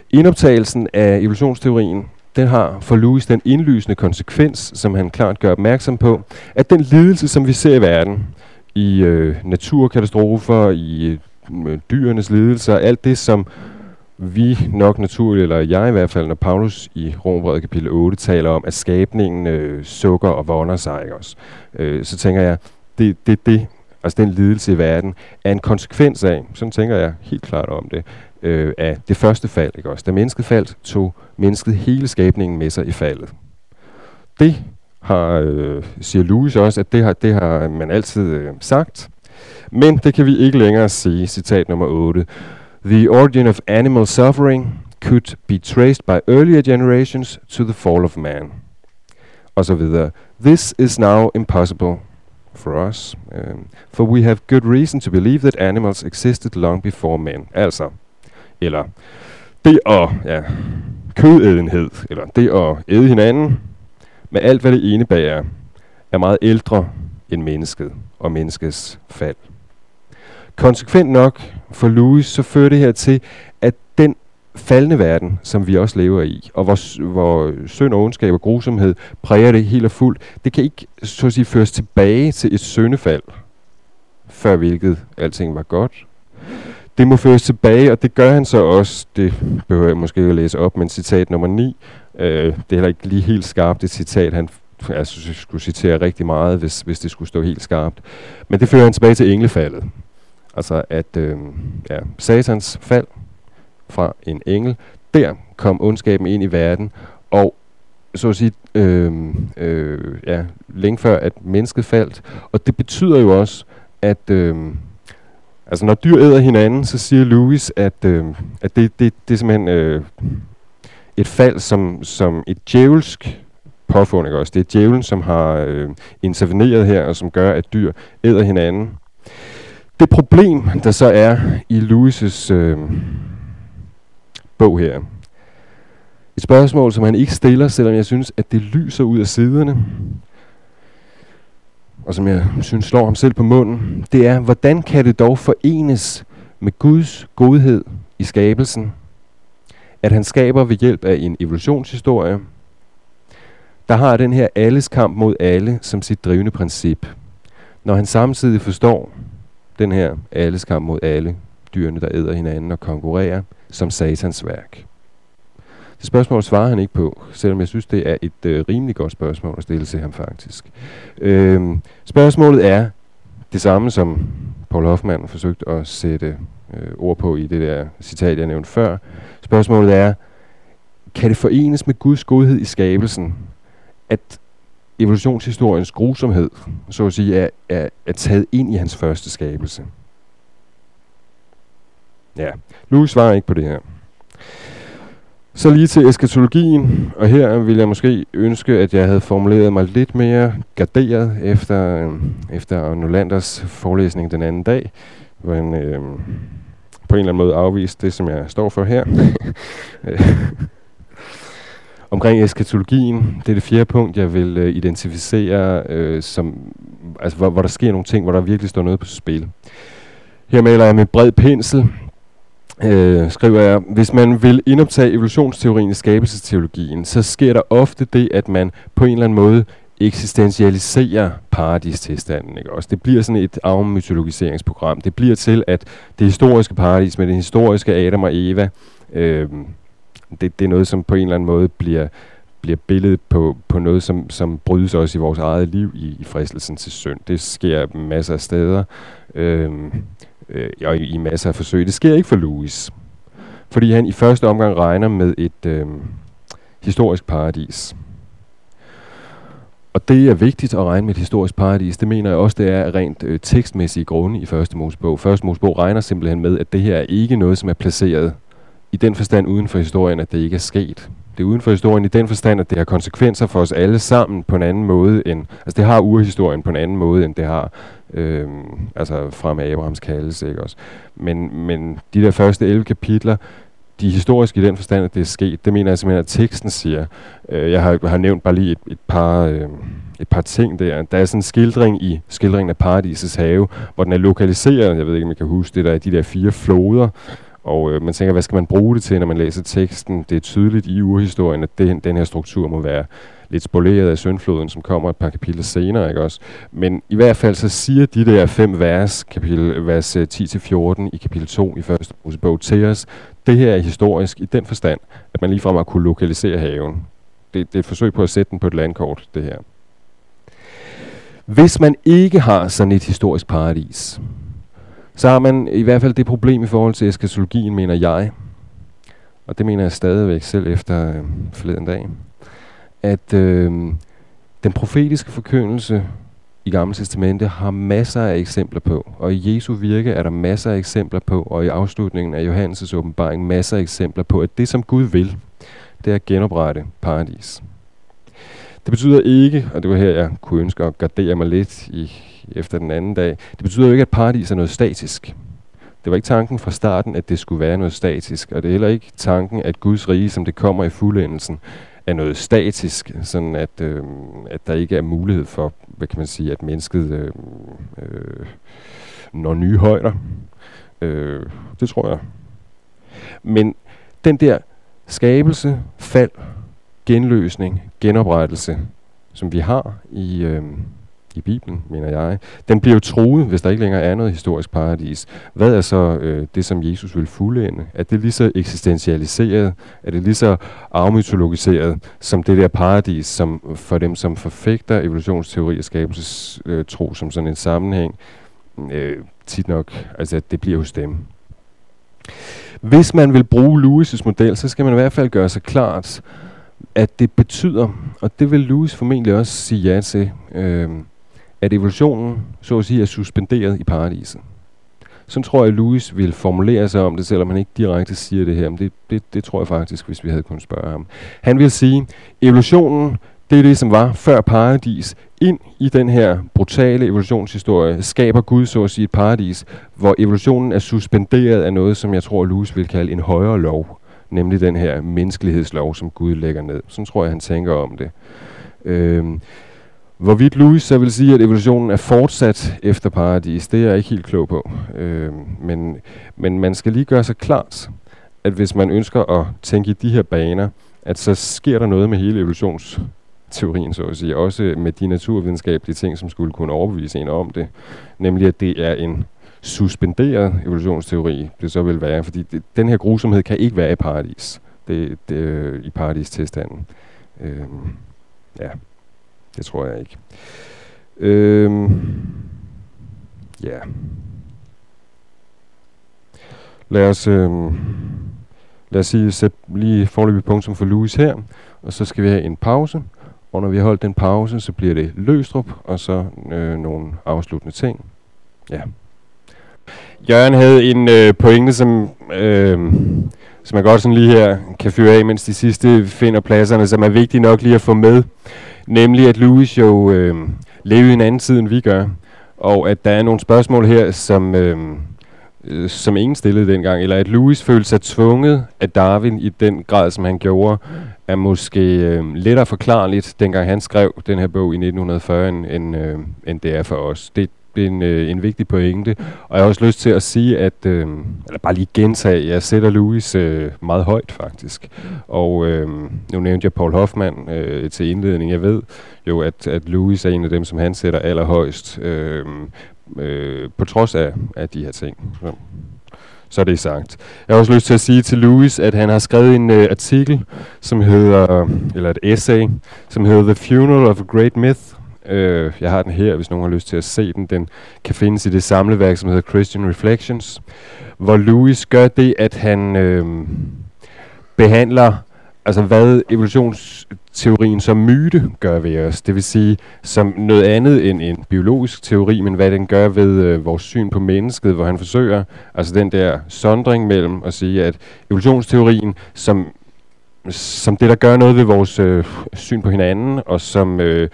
Indoptagelsen af evolutionsteorien den har for Louis den indlysende konsekvens, som han klart gør opmærksom på, at den lidelse, som vi ser i verden, i øh, naturkatastrofer, i øh, dyrenes lidelser, alt det, som vi nok naturligt, eller jeg i hvert fald, når Paulus i Rombrevet kapitel 8 taler om, at skabningen øh, sukker og vonder sig, ikke også? Øh, så tænker jeg, det, det, det, altså den lidelse i verden, er en konsekvens af, sådan tænker jeg helt klart om det, øh, af det første fald. Ikke også? Da mennesket faldt, tog mennesket hele skabningen med sig i faldet. Det har, øh, siger Louis også, at det har, det har man altid øh, sagt. Men det kan vi ikke længere sige. Citat nummer 8. The origin of animal suffering could be traced by earlier generations to the fall of man. Og så videre. This is now impossible for us, um, for we have good reason to believe that animals existed long before men. Altså, eller det at, ja, kødædenhed, eller det at æde hinanden, med alt hvad det ene indebærer, er meget ældre end mennesket og menneskets fald. Konsekvent nok for Louis, så fører det her til, at den faldende verden, som vi også lever i, og hvor, hvor synd og ondskab og grusomhed præger det helt og fuldt, det kan ikke så at sige, føres tilbage til et søndefald, før hvilket alting var godt. Det må føres tilbage, og det gør han så også. Det behøver jeg måske at læse op, men citat nummer 9, øh, det er heller ikke lige helt skarpt, det citat, han jeg synes, jeg skulle citere rigtig meget, hvis, hvis det skulle stå helt skarpt. Men det fører han tilbage til englefaldet. Altså at øh, ja, satans fald fra en engel, der kom ondskaben ind i verden, og så at sige, øh, øh, ja, længe før at mennesket faldt. Og det betyder jo også, at øh, altså når dyr æder hinanden, så siger Louis, at, øh, at det, det, det er simpelthen øh, et fald, som, som et djævelsk påfund, ikke også? Det er djævlen, som har øh, interveneret her, og som gør, at dyr æder hinanden. Det problem, der så er i Louis' øh, bog her, et spørgsmål, som han ikke stiller, selvom jeg synes, at det lyser ud af siderne, og som jeg synes slår ham selv på munden, det er, hvordan kan det dog forenes med Guds godhed i skabelsen, at han skaber ved hjælp af en evolutionshistorie, der har den her alles kamp mod alle som sit drivende princip. Når han samtidig forstår den her alles kamp mod alle, dyrene der æder hinanden og konkurrerer, som satans værk. Det spørgsmål svarer han ikke på, selvom jeg synes, det er et øh, rimelig godt spørgsmål at stille til ham faktisk. Øhm, spørgsmålet er det samme, som Paul Hoffmann forsøgte at sætte øh, ord på i det der citat, jeg nævnte før. Spørgsmålet er, kan det forenes med Guds godhed i skabelsen, at evolutionshistoriens grusomhed, så at sige, er, er, er taget ind i hans første skabelse. Ja, Louis svarer ikke på det her. Så lige til eskatologien, og her vil jeg måske ønske, at jeg havde formuleret mig lidt mere garderet efter, øh, efter Nolanders forelæsning den anden dag, hvor han øh, på en eller anden måde afviste det, som jeg står for her. Omkring eskatologien, det er det fjerde punkt, jeg vil øh, identificere, øh, som, altså, hvor, hvor der sker nogle ting, hvor der virkelig står noget på spil. Her maler jeg med bred pensel, øh, skriver jeg, hvis man vil indoptage evolutionsteorien i skabelsesteologien, så sker der ofte det, at man på en eller anden måde eksistentialiserer paradistilstanden. Ikke? Også det bliver sådan et afmytologiseringsprogram. Det bliver til, at det historiske paradis med den historiske Adam og Eva, øh, det, det er noget, som på en eller anden måde bliver, bliver billedet på, på noget, som, som brydes også i vores eget liv i, i fristelsen til synd. Det sker masser af steder, øh, øh, og i, i masser af forsøg. Det sker ikke for Louis, fordi han i første omgang regner med et øh, historisk paradis. Og det er vigtigt at regne med et historisk paradis. Det mener jeg også, det er rent øh, tekstmæssige grunde i Første Mosebog. Første Mosebog regner simpelthen med, at det her er ikke noget, som er placeret i den forstand uden for historien, at det ikke er sket. Det er uden for historien i den forstand, at det har konsekvenser for os alle sammen på en anden måde end... Altså det har urhistorien på en anden måde, end det har øh, altså fra med Abrahams kaldelse, ikke også? Men, men de der første 11 kapitler, de er historiske i den forstand, at det er sket. Det mener jeg simpelthen, at teksten siger. Øh, jeg har, har nævnt bare lige et, et par... Øh, et par ting der. Der er sådan en skildring i skildringen af Paradisets have, hvor den er lokaliseret, jeg ved ikke, om I kan huske det, der er de der fire floder, og øh, man tænker, hvad skal man bruge det til, når man læser teksten? Det er tydeligt i urhistorien, at den, den her struktur må være lidt spoleret af søndfloden, som kommer et par kapitler senere, ikke også? Men i hvert fald så siger de der fem vers, kapitel, vers øh, 10-14 i kapitel 2 i første Mosebog til os, det her er historisk i den forstand, at man ligefrem har kunne lokalisere haven. Det, det er et forsøg på at sætte den på et landkort, det her. Hvis man ikke har sådan et historisk paradis, så har man i hvert fald det problem i forhold til eskatologien, mener jeg, og det mener jeg stadigvæk selv efter øh, forleden dag, at øh, den profetiske forkyndelse i Gamle Testamente har masser af eksempler på, og i Jesu virke er der masser af eksempler på, og i afslutningen af Johannes' åbenbaring masser af eksempler på, at det som Gud vil, det er at genoprette paradis. Det betyder ikke, og det var her, jeg kunne ønske at gardere mig lidt i, efter den anden dag, det betyder jo ikke, at paradis er noget statisk. Det var ikke tanken fra starten, at det skulle være noget statisk, og det er heller ikke tanken, at Guds rige, som det kommer i fuldendelsen, er noget statisk, sådan at, øh, at der ikke er mulighed for, hvad kan man sige, at mennesket øh, øh, når nye højder. Øh, det tror jeg. Men den der skabelse, fald, genløsning, genoprettelse, som vi har i, øh, i Bibelen, mener jeg, den bliver jo truet, hvis der ikke længere er noget historisk paradis. Hvad er så øh, det, som Jesus vil fuldende? Er det lige så eksistentialiseret? Er det lige så afmytologiseret som det der paradis, som for dem, som forfægter evolutionsteori og skabelsestro øh, som sådan en sammenhæng, øh, tit nok, altså det bliver hos dem. Hvis man vil bruge Lewis' model, så skal man i hvert fald gøre sig klart, at det betyder, og det vil Lewis formentlig også sige ja til, øh, at evolutionen, så at sige, er suspenderet i paradiset. Så tror jeg, at Lewis vil formulere sig om det, selvom han ikke direkte siger det her. Men det, det, det tror jeg faktisk, hvis vi havde kunnet spørge ham. Han vil sige, at evolutionen, det er det, som var før paradis. Ind i den her brutale evolutionshistorie skaber Gud så at sige et paradis, hvor evolutionen er suspenderet af noget, som jeg tror, Louis vil kalde en højere lov. Nemlig den her menneskelighedslov, som Gud lægger ned. Sådan tror jeg, han tænker om det. Øhm, Hvorvidt Louis så vil sige, at evolutionen er fortsat efter paradis, det er jeg ikke helt klog på. Øh, men, men man skal lige gøre sig klart, at hvis man ønsker at tænke i de her baner, at så sker der noget med hele evolutionsteorien, så at sige. Også med de naturvidenskabelige ting, som skulle kunne overbevise en om det. Nemlig, at det er en suspenderet evolutionsteori, det så vil være. Fordi det, den her grusomhed kan ikke være i paradis. Det, det, I I paradistilstanden. Øh, ja. Det tror jeg ikke. Øhm, ja. Lad os, øhm, lad os sige, sæt lige forløbig punktum for Louis her, og så skal vi have en pause. Og når vi har holdt den pause, så bliver det Løstrup, og så øh, nogle afsluttende ting. Ja. Jørgen havde en øh, pointe, som, øh, som jeg godt sådan lige her kan fyre af, mens de sidste finder pladserne, som er vigtigt nok lige at få med. Nemlig at Louis jo øh, lever i en anden tid, end vi gør. Og at der er nogle spørgsmål her, som, øh, øh, som ingen stillede dengang. Eller at Louis følte sig tvunget af Darwin i den grad, som han gjorde, er måske øh, lettere forklarligt, dengang han skrev den her bog i 1940, end, end, øh, end det er for os. Det, en, øh, en vigtig pointe. Og jeg har også lyst til at sige, at, øh, eller bare lige gentage, jeg sætter Louis øh, meget højt faktisk. Og øh, nu nævnte jeg Paul Hoffmann øh, til indledning. Jeg ved jo, at, at Louis er en af dem, som han sætter allerhøjst, øh, øh, på trods af, af de her ting. Så så er sagt. Jeg har også lyst til at sige til Louis, at han har skrevet en uh, artikel, som hedder, eller et essay, som hedder The Funeral of a Great Myth, Øh, jeg har den her, hvis nogen har lyst til at se den. Den kan findes i det samleværk, som hedder Christian Reflections, hvor Louis gør det, at han øh, behandler altså hvad evolutionsteorien som myte gør ved os. Det vil sige som noget andet end en biologisk teori, men hvad den gør ved øh, vores syn på mennesket, hvor han forsøger, altså den der sondring mellem at sige, at evolutionsteorien som, som det, der gør noget ved vores øh, syn på hinanden, og som øh,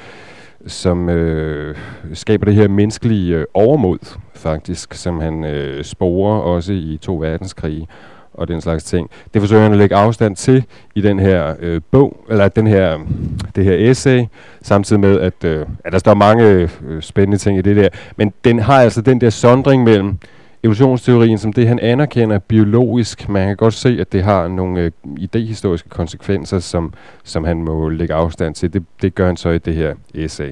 som øh, skaber det her menneskelige øh, overmod, faktisk, som han øh, sporer også i to verdenskrige og den slags ting. Det forsøger han at lægge afstand til i den her øh, bog, eller den her, det her essay, samtidig med, at, øh, at der står mange øh, spændende ting i det der. Men den har altså den der sondring mellem evolutionsteorien som det, han anerkender biologisk. Man kan godt se, at det har nogle øh, idehistoriske konsekvenser, som, som han må lægge afstand til. Det, det gør han så i det her essay.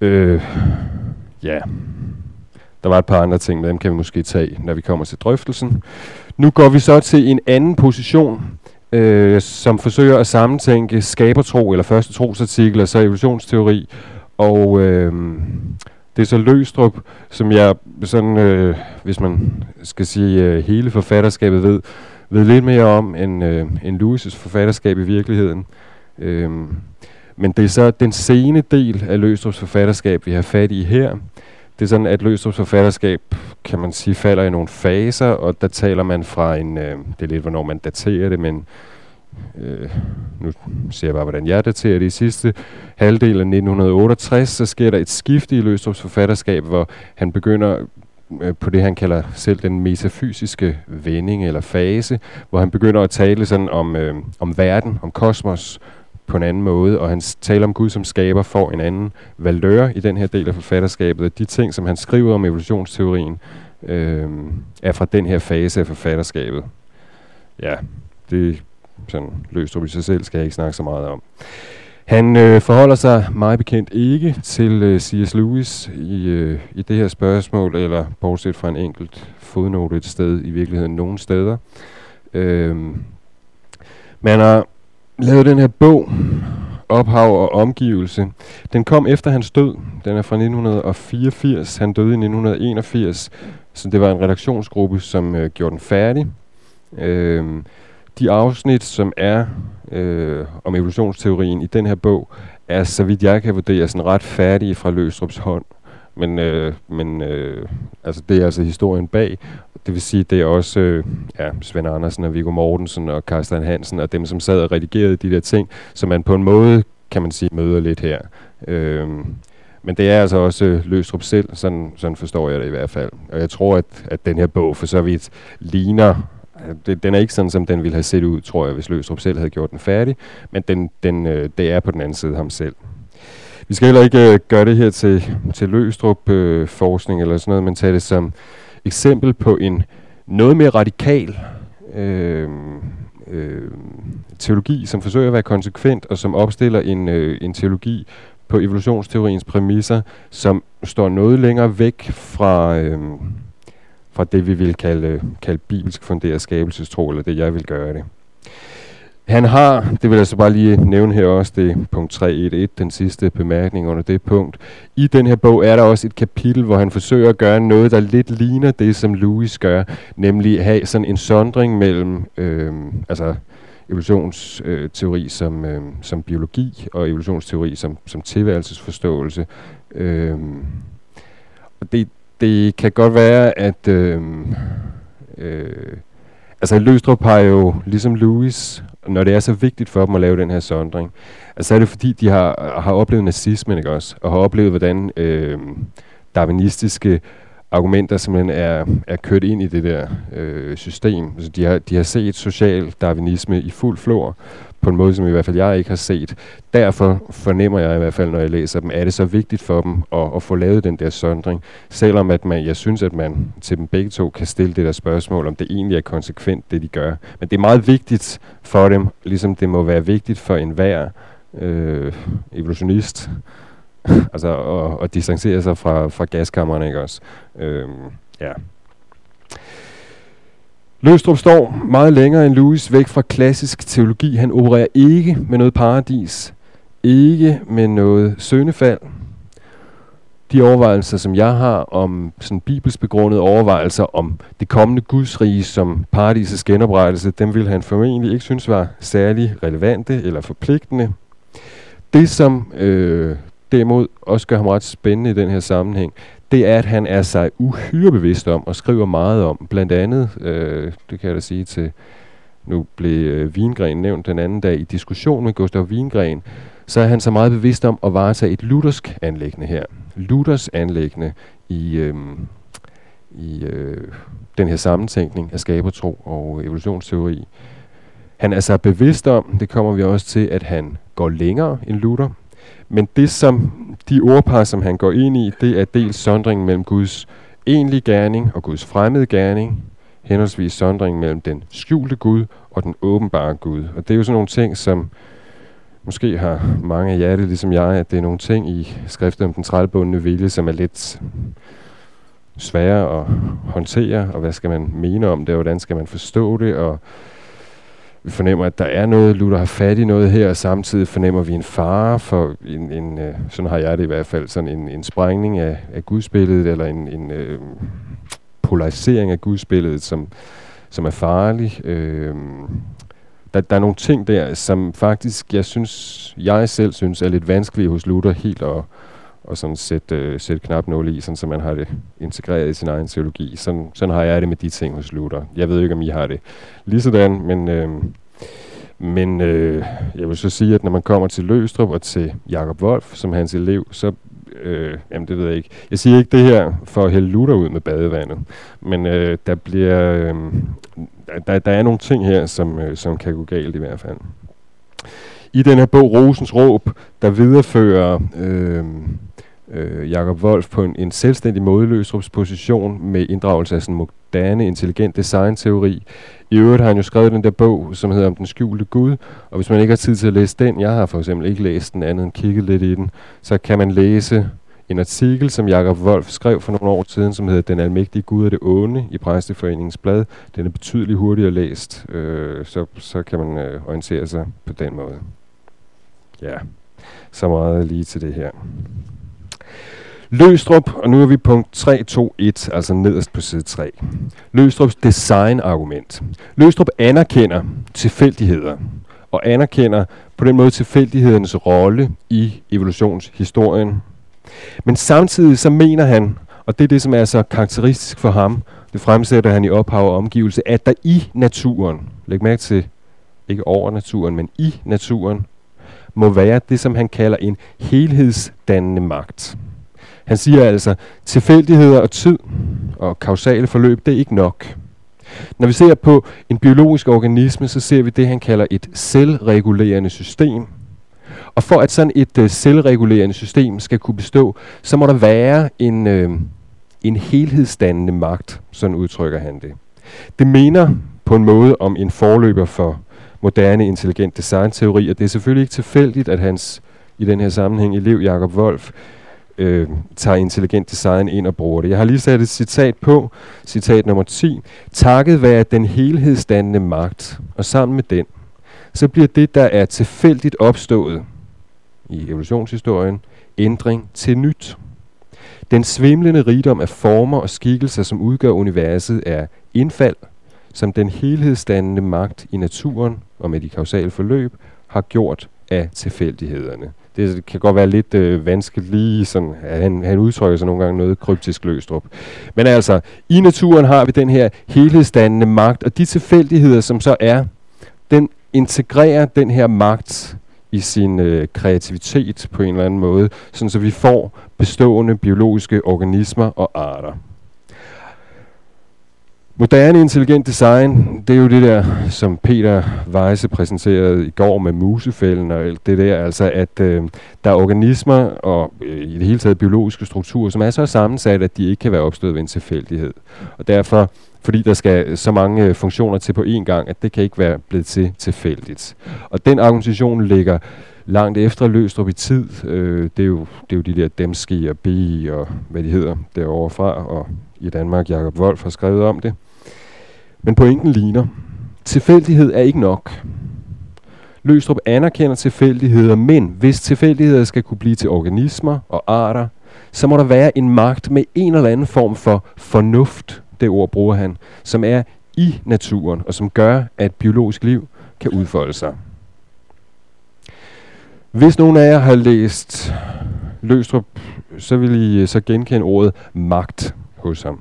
Øh, ja, der var et par andre ting, men dem kan vi måske tage, når vi kommer til drøftelsen. Nu går vi så til en anden position, øh, som forsøger at sammentænke skabertro, eller første trosartikel, og så evolutionsteori, og... Øh, det er så Løstrup, som jeg sådan, øh, hvis man skal sige øh, hele forfatterskabet ved, ved lidt mere om end, øh, end Louis' forfatterskab i virkeligheden. Øh, men det er så den sene del af Løstrups forfatterskab, vi har fat i her. Det er sådan, at Løstrups forfatterskab, kan man sige, falder i nogle faser, og der taler man fra en, øh, det er lidt, hvornår man daterer det, men øh, nu ser jeg bare, hvordan jeg daterer det i sidste halvdel af 1968, så sker der et skift i Løstrups forfatterskab, hvor han begynder øh, på det, han kalder selv den metafysiske vending eller fase, hvor han begynder at tale sådan om, øh, om verden, om kosmos på en anden måde, og han taler om Gud som skaber får en anden valør i den her del af forfatterskabet. De ting, som han skriver om evolutionsteorien, øh, er fra den her fase af forfatterskabet. Ja, det sådan løst i sig selv, skal jeg ikke snakke så meget om. Han øh, forholder sig meget bekendt ikke til øh, C.S. Lewis i, øh, i det her spørgsmål, eller bortset fra en enkelt fodnote et sted, i virkeligheden nogle steder. Øh, man har lavet den her bog, Ophav og omgivelse. Den kom efter hans død. Den er fra 1984. Han døde i 1981, så det var en redaktionsgruppe, som øh, gjorde den færdig. Øh, de afsnit, som er øh, om evolutionsteorien i den her bog, er, så vidt jeg kan vurdere, sådan ret færdige fra Løstrups hånd. Men, øh, men øh, altså, det er altså historien bag. Det vil sige, det er også øh, ja, Svend Andersen og Viggo Mortensen og Carsten Hansen og dem, som sad og redigerede de der ting, som man på en måde, kan man sige, møder lidt her. Øh, men det er altså også øh, Løstrup selv, sådan, sådan forstår jeg det i hvert fald. Og jeg tror, at, at den her bog for så vidt ligner det, den er ikke sådan, som den ville have set ud, tror jeg, hvis Løstrup selv havde gjort den færdig, men den, den, øh, det er på den anden side ham selv. Vi skal heller ikke øh, gøre det her til, til Løstrup øh, forskning eller sådan noget, men tage det som eksempel på en noget mere radikal øh, øh, teologi, som forsøger at være konsekvent og som opstiller en, øh, en teologi på evolutionsteoriens præmisser, som står noget længere væk fra... Øh, fra det, vi vil kalde, kalde bibelsk funderet skabelsestro, eller det, jeg vil gøre det. Han har, det vil jeg så bare lige nævne her også, det er punkt 3.1.1, den sidste bemærkning under det punkt. I den her bog er der også et kapitel, hvor han forsøger at gøre noget, der lidt ligner det, som Louis gør, nemlig have sådan en sondring mellem, øh, altså evolutionsteori som, øh, som biologi og evolutionsteori som, som tilværelsesforståelse. Øh, og det, det kan godt være, at... Øh, øh, altså Løstrup har jo, ligesom Louis, når det er så vigtigt for dem at lave den her sondring, altså er det fordi, de har, har oplevet nazismen, ikke også? Og har oplevet, hvordan øh, darwinistiske argumenter simpelthen er, er kørt ind i det der øh, system. Altså, de, har, de har set social darwinisme i fuld flor, på en måde, som i hvert fald jeg ikke har set. Derfor fornemmer jeg i hvert fald, når jeg læser dem, er det så vigtigt for dem at, at få lavet den der sondring, selvom at man, jeg synes, at man til dem begge to kan stille det der spørgsmål, om det egentlig er konsekvent, det de gør. Men det er meget vigtigt for dem, ligesom det må være vigtigt for enhver øh, evolutionist, altså at, at distancere sig fra, fra gaskammerne, ikke også? Øh, ja. Løstrup står meget længere end Louis væk fra klassisk teologi. Han opererer ikke med noget paradis, ikke med noget søndefald. De overvejelser, som jeg har om sådan bibelsbegrundede overvejelser om det kommende gudsrige som paradisets genoprettelse, dem ville han formentlig ikke synes var særlig relevante eller forpligtende. Det, som øh, derimod også gør ham ret spændende i den her sammenhæng, det er, at han er sig uhyre bevidst om og skriver meget om. Blandt andet, øh, det kan jeg da sige til, nu blev øh, Vingren nævnt den anden dag i diskussion med Gustav Vingren, så er han så meget bevidst om at varetage et luthersk anlæggende her. Luthers anlæggende i, øh, i øh, den her sammentænkning af skabertro og evolutionsteori. Han er så bevidst om, det kommer vi også til, at han går længere end Luther. Men det, som de ordpar, som han går ind i, det er dels sondringen mellem Guds egentlige gerning og Guds fremmede gerning, henholdsvis sondringen mellem den skjulte Gud og den åbenbare Gud. Og det er jo sådan nogle ting, som måske har mange af jer det, ligesom jeg, at det er nogle ting i skriften om den trælbundne vilje, som er lidt svære at håndtere, og hvad skal man mene om det, og hvordan skal man forstå det, og vi fornemmer, at der er noget, Luther har fat i noget her, og samtidig fornemmer vi en fare for en, en øh, sådan har jeg det i hvert fald, sådan en, en sprængning af, af gudsbilledet, eller en, en øh, polarisering af gudsbilledet, som, som er farlig. Øh, der, der er nogle ting der, som faktisk, jeg synes, jeg selv synes, er lidt vanskelige hos Luther helt at, og sådan sætte, øh, sætte knapnål i, sådan, så man har det integreret i sin egen teologi. Sådan, sådan har jeg det med de ting hos Luther. Jeg ved ikke, om I har det lige sådan, men, øh, men øh, jeg vil så sige, at når man kommer til Løstrup og til Jakob Wolf som hans elev, så øh, jamen det ved jeg ikke. Jeg siger ikke det her for at hælde Luther ud med badevandet, men øh, der bliver, øh, der, der er nogle ting her, som, øh, som kan gå galt i hvert fald. I den her bog, Rosens Råb, der viderefører øh, øh, Jakob Wolf på en, en selvstændig måde position med inddragelse af sådan moderne, intelligent designteori. I øvrigt har han jo skrevet den der bog, som hedder Om den skjulte Gud, og hvis man ikke har tid til at læse den, jeg har for eksempel ikke læst den andet end kigget lidt i den, så kan man læse en artikel, som Jakob Wolf skrev for nogle år siden, som hedder Den almægtige Gud og det onde i Præsteforeningens blad. Den er betydeligt hurtigere læst, øh, så, så kan man øh, orientere sig på den måde. Ja, så meget lige til det her. Løstrup, og nu er vi punkt 321, altså nederst på side 3. Løstrups designargument. Løstrup anerkender tilfældigheder, og anerkender på den måde tilfældighedernes rolle i evolutionshistorien. Men samtidig så mener han, og det er det, som er så karakteristisk for ham, det fremsætter han i ophav og omgivelse, at der i naturen, læg mærke til, ikke over naturen, men i naturen, må være det, som han kalder en helhedsdannende magt. Han siger altså, tilfældigheder og tid og kausale forløb, det er ikke nok. Når vi ser på en biologisk organisme, så ser vi det, han kalder et selvregulerende system. Og for at sådan et øh, selvregulerende system skal kunne bestå, så må der være en, øh, en helhedsdannende magt, sådan udtrykker han det. Det mener på en måde om en forløber for moderne intelligent designteori, og det er selvfølgelig ikke tilfældigt, at hans i den her sammenhæng elev Jakob Wolf øh, tager intelligent design ind og bruger det. Jeg har lige sat et citat på, citat nummer 10. Takket være den helhedsdannende magt, og sammen med den, så bliver det, der er tilfældigt opstået i evolutionshistorien, ændring til nyt. Den svimlende rigdom af former og skikkelser, som udgør universet, er indfald, som den helhedsdannende magt i naturen og med de kausale forløb har gjort af tilfældighederne det kan godt være lidt øh, vanskeligt lige sådan, at han, han udtrykker sig nogle gange noget kryptisk løstrup. Men altså, i naturen har vi den her helhedsdannende magt, og de tilfældigheder, som så er, den integrerer den her magt i sin øh, kreativitet på en eller anden måde, sådan så vi får bestående biologiske organismer og arter. Moderne intelligent design, det er jo det der, som Peter Weisse præsenterede i går med musefælden og alt det der, altså at øh, der er organismer og øh, i det hele taget biologiske strukturer, som er så sammensat, at de ikke kan være opstået ved en tilfældighed. Og derfor, fordi der skal så mange øh, funktioner til på én gang, at det kan ikke være blevet til tilfældigt. Og den argumentation ligger langt efter Løstrup i tid. Øh, det, er jo, det er jo de der Demski og B og hvad de hedder derovre fra, og i Danmark Jakob Wolf har skrevet om det. Men pointen ligner. Tilfældighed er ikke nok. Løstrup anerkender tilfældigheder, men hvis tilfældigheder skal kunne blive til organismer og arter, så må der være en magt med en eller anden form for fornuft, det ord bruger han, som er i naturen, og som gør, at biologisk liv kan udfolde sig. Hvis nogen af jer har læst Løstrup, så vil I øh, så genkende ordet magt hos ham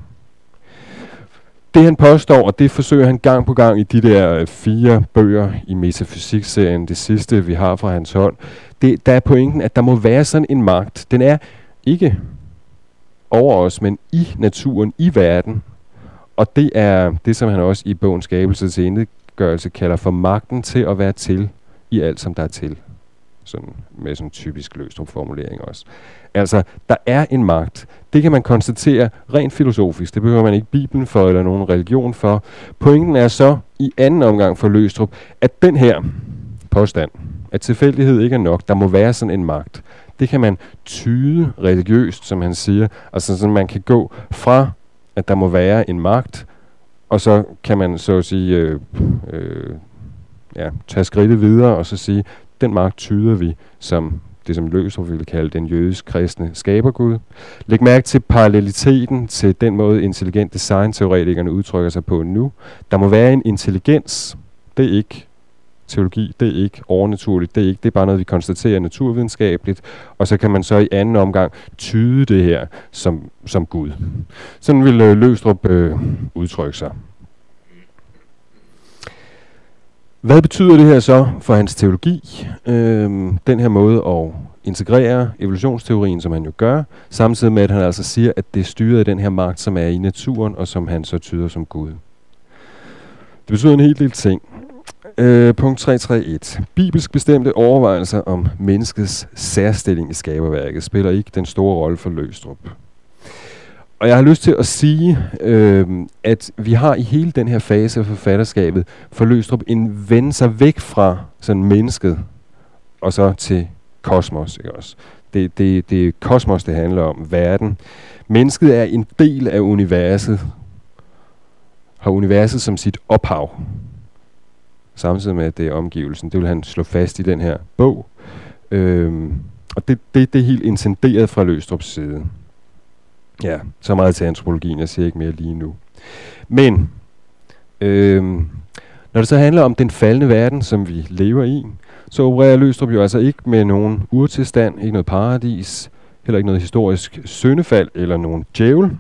det han påstår, og det forsøger han gang på gang i de der øh, fire bøger i metafysik-serien, det sidste vi har fra hans hånd, det, der er pointen, at der må være sådan en magt. Den er ikke over os, men i naturen, i verden. Og det er det, som han også i bogen Skabelse til indgørelse kalder for magten til at være til i alt, som der er til. Sådan, med sådan en typisk løstrup formulering også. Altså, der er en magt. Det kan man konstatere rent filosofisk. Det behøver man ikke Bibelen for eller nogen religion for. Pointen er så i anden omgang for Løstrup, at den her påstand, at tilfældighed ikke er nok, der må være sådan en magt. Det kan man tyde religiøst, som han siger. Altså, så man kan gå fra, at der må være en magt, og så kan man så at sige øh, øh, ja, tage skridtet videre og så sige, den magt tyder vi som det, som Løsrup ville kalde den jødisk-kristne skabergud. Læg mærke til paralleliteten til den måde, intelligent design-teoretikerne udtrykker sig på nu. Der må være en intelligens. Det er ikke teologi, det er ikke overnaturligt, det er ikke, det er bare noget, vi konstaterer naturvidenskabeligt, og så kan man så i anden omgang tyde det her som, som Gud. Sådan vil øh, Løstrup øh, udtrykke sig. Hvad betyder det her så for hans teologi? Øhm, den her måde at integrere evolutionsteorien, som han jo gør, samtidig med, at han altså siger, at det er styret af den her magt, som er i naturen, og som han så tyder som Gud. Det betyder en hel del ting. Øh, punkt 331. Bibelsk bestemte overvejelser om menneskets særstilling i skaberværket spiller ikke den store rolle for Løstrup. Og jeg har lyst til at sige, øh, at vi har i hele den her fase af forfatterskabet for Løstrup en vende sig væk fra sådan mennesket, og så til kosmos. Ikke også? Det, det, det er kosmos, det handler om, verden. Mennesket er en del af universet, har universet som sit ophav, samtidig med, at det er omgivelsen. Det vil han slå fast i den her bog. Øh, og det, det, det er helt intenderet fra Løstrups side. Ja, så meget til antropologien, jeg siger ikke mere lige nu. Men, øh, når det så handler om den faldende verden, som vi lever i, så opererer Løstrup jo altså ikke med nogen urtilstand, ikke noget paradis, heller ikke noget historisk syndefald eller nogen djævel.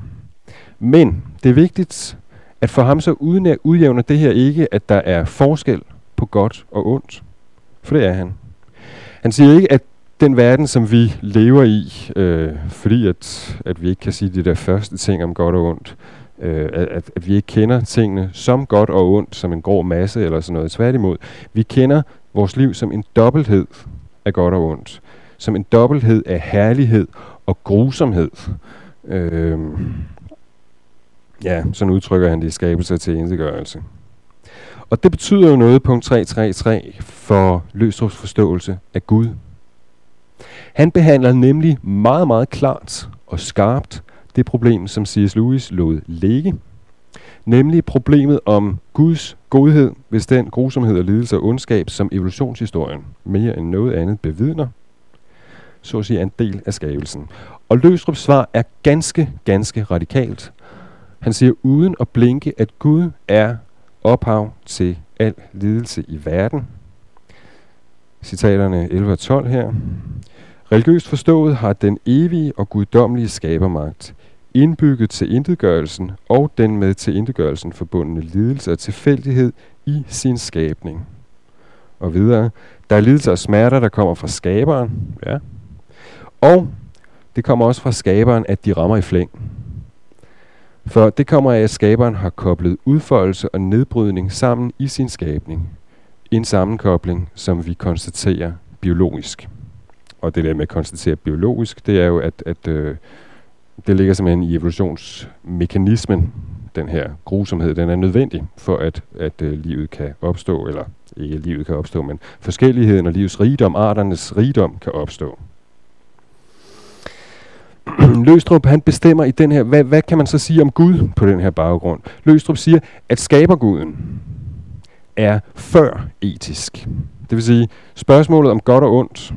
Men det er vigtigt, at for ham så udjævner det her ikke, at der er forskel på godt og ondt. For det er han. Han siger ikke, at den verden, som vi lever i, øh, fordi at, at vi ikke kan sige de der første ting om godt og ondt, øh, at, at vi ikke kender tingene som godt og ondt, som en grå masse eller sådan noget. Tværtimod, vi kender vores liv som en dobbelthed af godt og ondt. Som en dobbelthed af herlighed og grusomhed. Øh, ja, sådan udtrykker han det i skabelse til indgørelse. Og det betyder jo noget, punkt 333, for Løstrups forståelse af Gud. Han behandler nemlig meget, meget klart og skarpt det problem, som C.S. Lewis lod ligge. Nemlig problemet om Guds godhed, hvis den grusomhed og lidelse og ondskab, som evolutionshistorien mere end noget andet bevidner, så at sige er en del af skabelsen. Og Løstrups svar er ganske, ganske radikalt. Han siger uden at blinke, at Gud er ophav til al lidelse i verden. Citaterne 11 og 12 her. Religiøst forstået har den evige og guddommelige skabermagt indbygget til indgørelsen og den med til indgørelsen forbundne lidelse og tilfældighed i sin skabning. Og videre, der er lidelse og smerter, der kommer fra skaberen, ja. Og det kommer også fra skaberen, at de rammer i flæng. For det kommer af, at skaberen har koblet udfoldelse og nedbrydning sammen i sin skabning. En sammenkobling, som vi konstaterer biologisk. Og det der med at konstatere biologisk, det er jo, at, at øh, det ligger simpelthen i evolutionsmekanismen, den her grusomhed, den er nødvendig for, at, at øh, livet kan opstå, eller ikke livet kan opstå, men forskelligheden og livets rigdom, arternes rigdom kan opstå. Løstrup han bestemmer i den her, hvad, hvad kan man så sige om Gud på den her baggrund? Løstrup siger, at skaberguden er før etisk. Det vil sige, spørgsmålet om godt og ondt,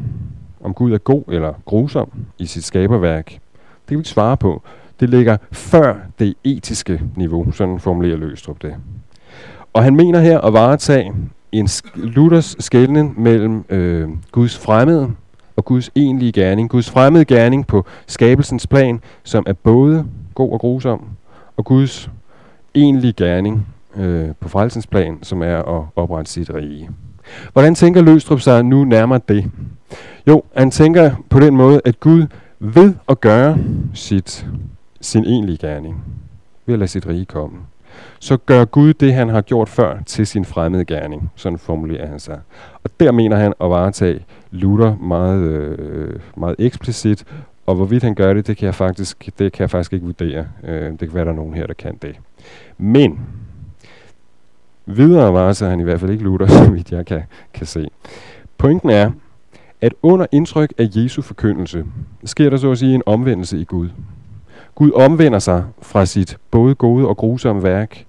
om Gud er god eller grusom i sit skaberværk, det kan vi ikke svare på. Det ligger før det etiske niveau, sådan formulerer Løstrup det. Og han mener her at varetage en Luthers skældning mellem øh, Guds fremmede og Guds egentlige gerning. Guds fremmede gerning på skabelsens plan, som er både god og grusom, og Guds egentlige gerning øh, på frelsens plan, som er at oprette sit rige. Hvordan tænker Løstrup sig nu nærmere det? Jo, han tænker på den måde, at Gud ved at gøre sit, sin egentlige gerning, ved at lade sit rige komme, så gør Gud det, han har gjort før, til sin fremmede gerning. Sådan formulerer han sig. Og der mener han at varetage Luther meget, øh, meget eksplicit, og hvorvidt han gør det, det kan jeg faktisk, det kan jeg faktisk ikke vurdere. Øh, det kan være, der er nogen her, der kan det. Men videre varser han i hvert fald ikke Luther, så vidt jeg kan, kan se. Pointen er, at under indtryk af Jesu forkyndelse, sker der så at sige en omvendelse i Gud. Gud omvender sig fra sit både gode og grusomme værk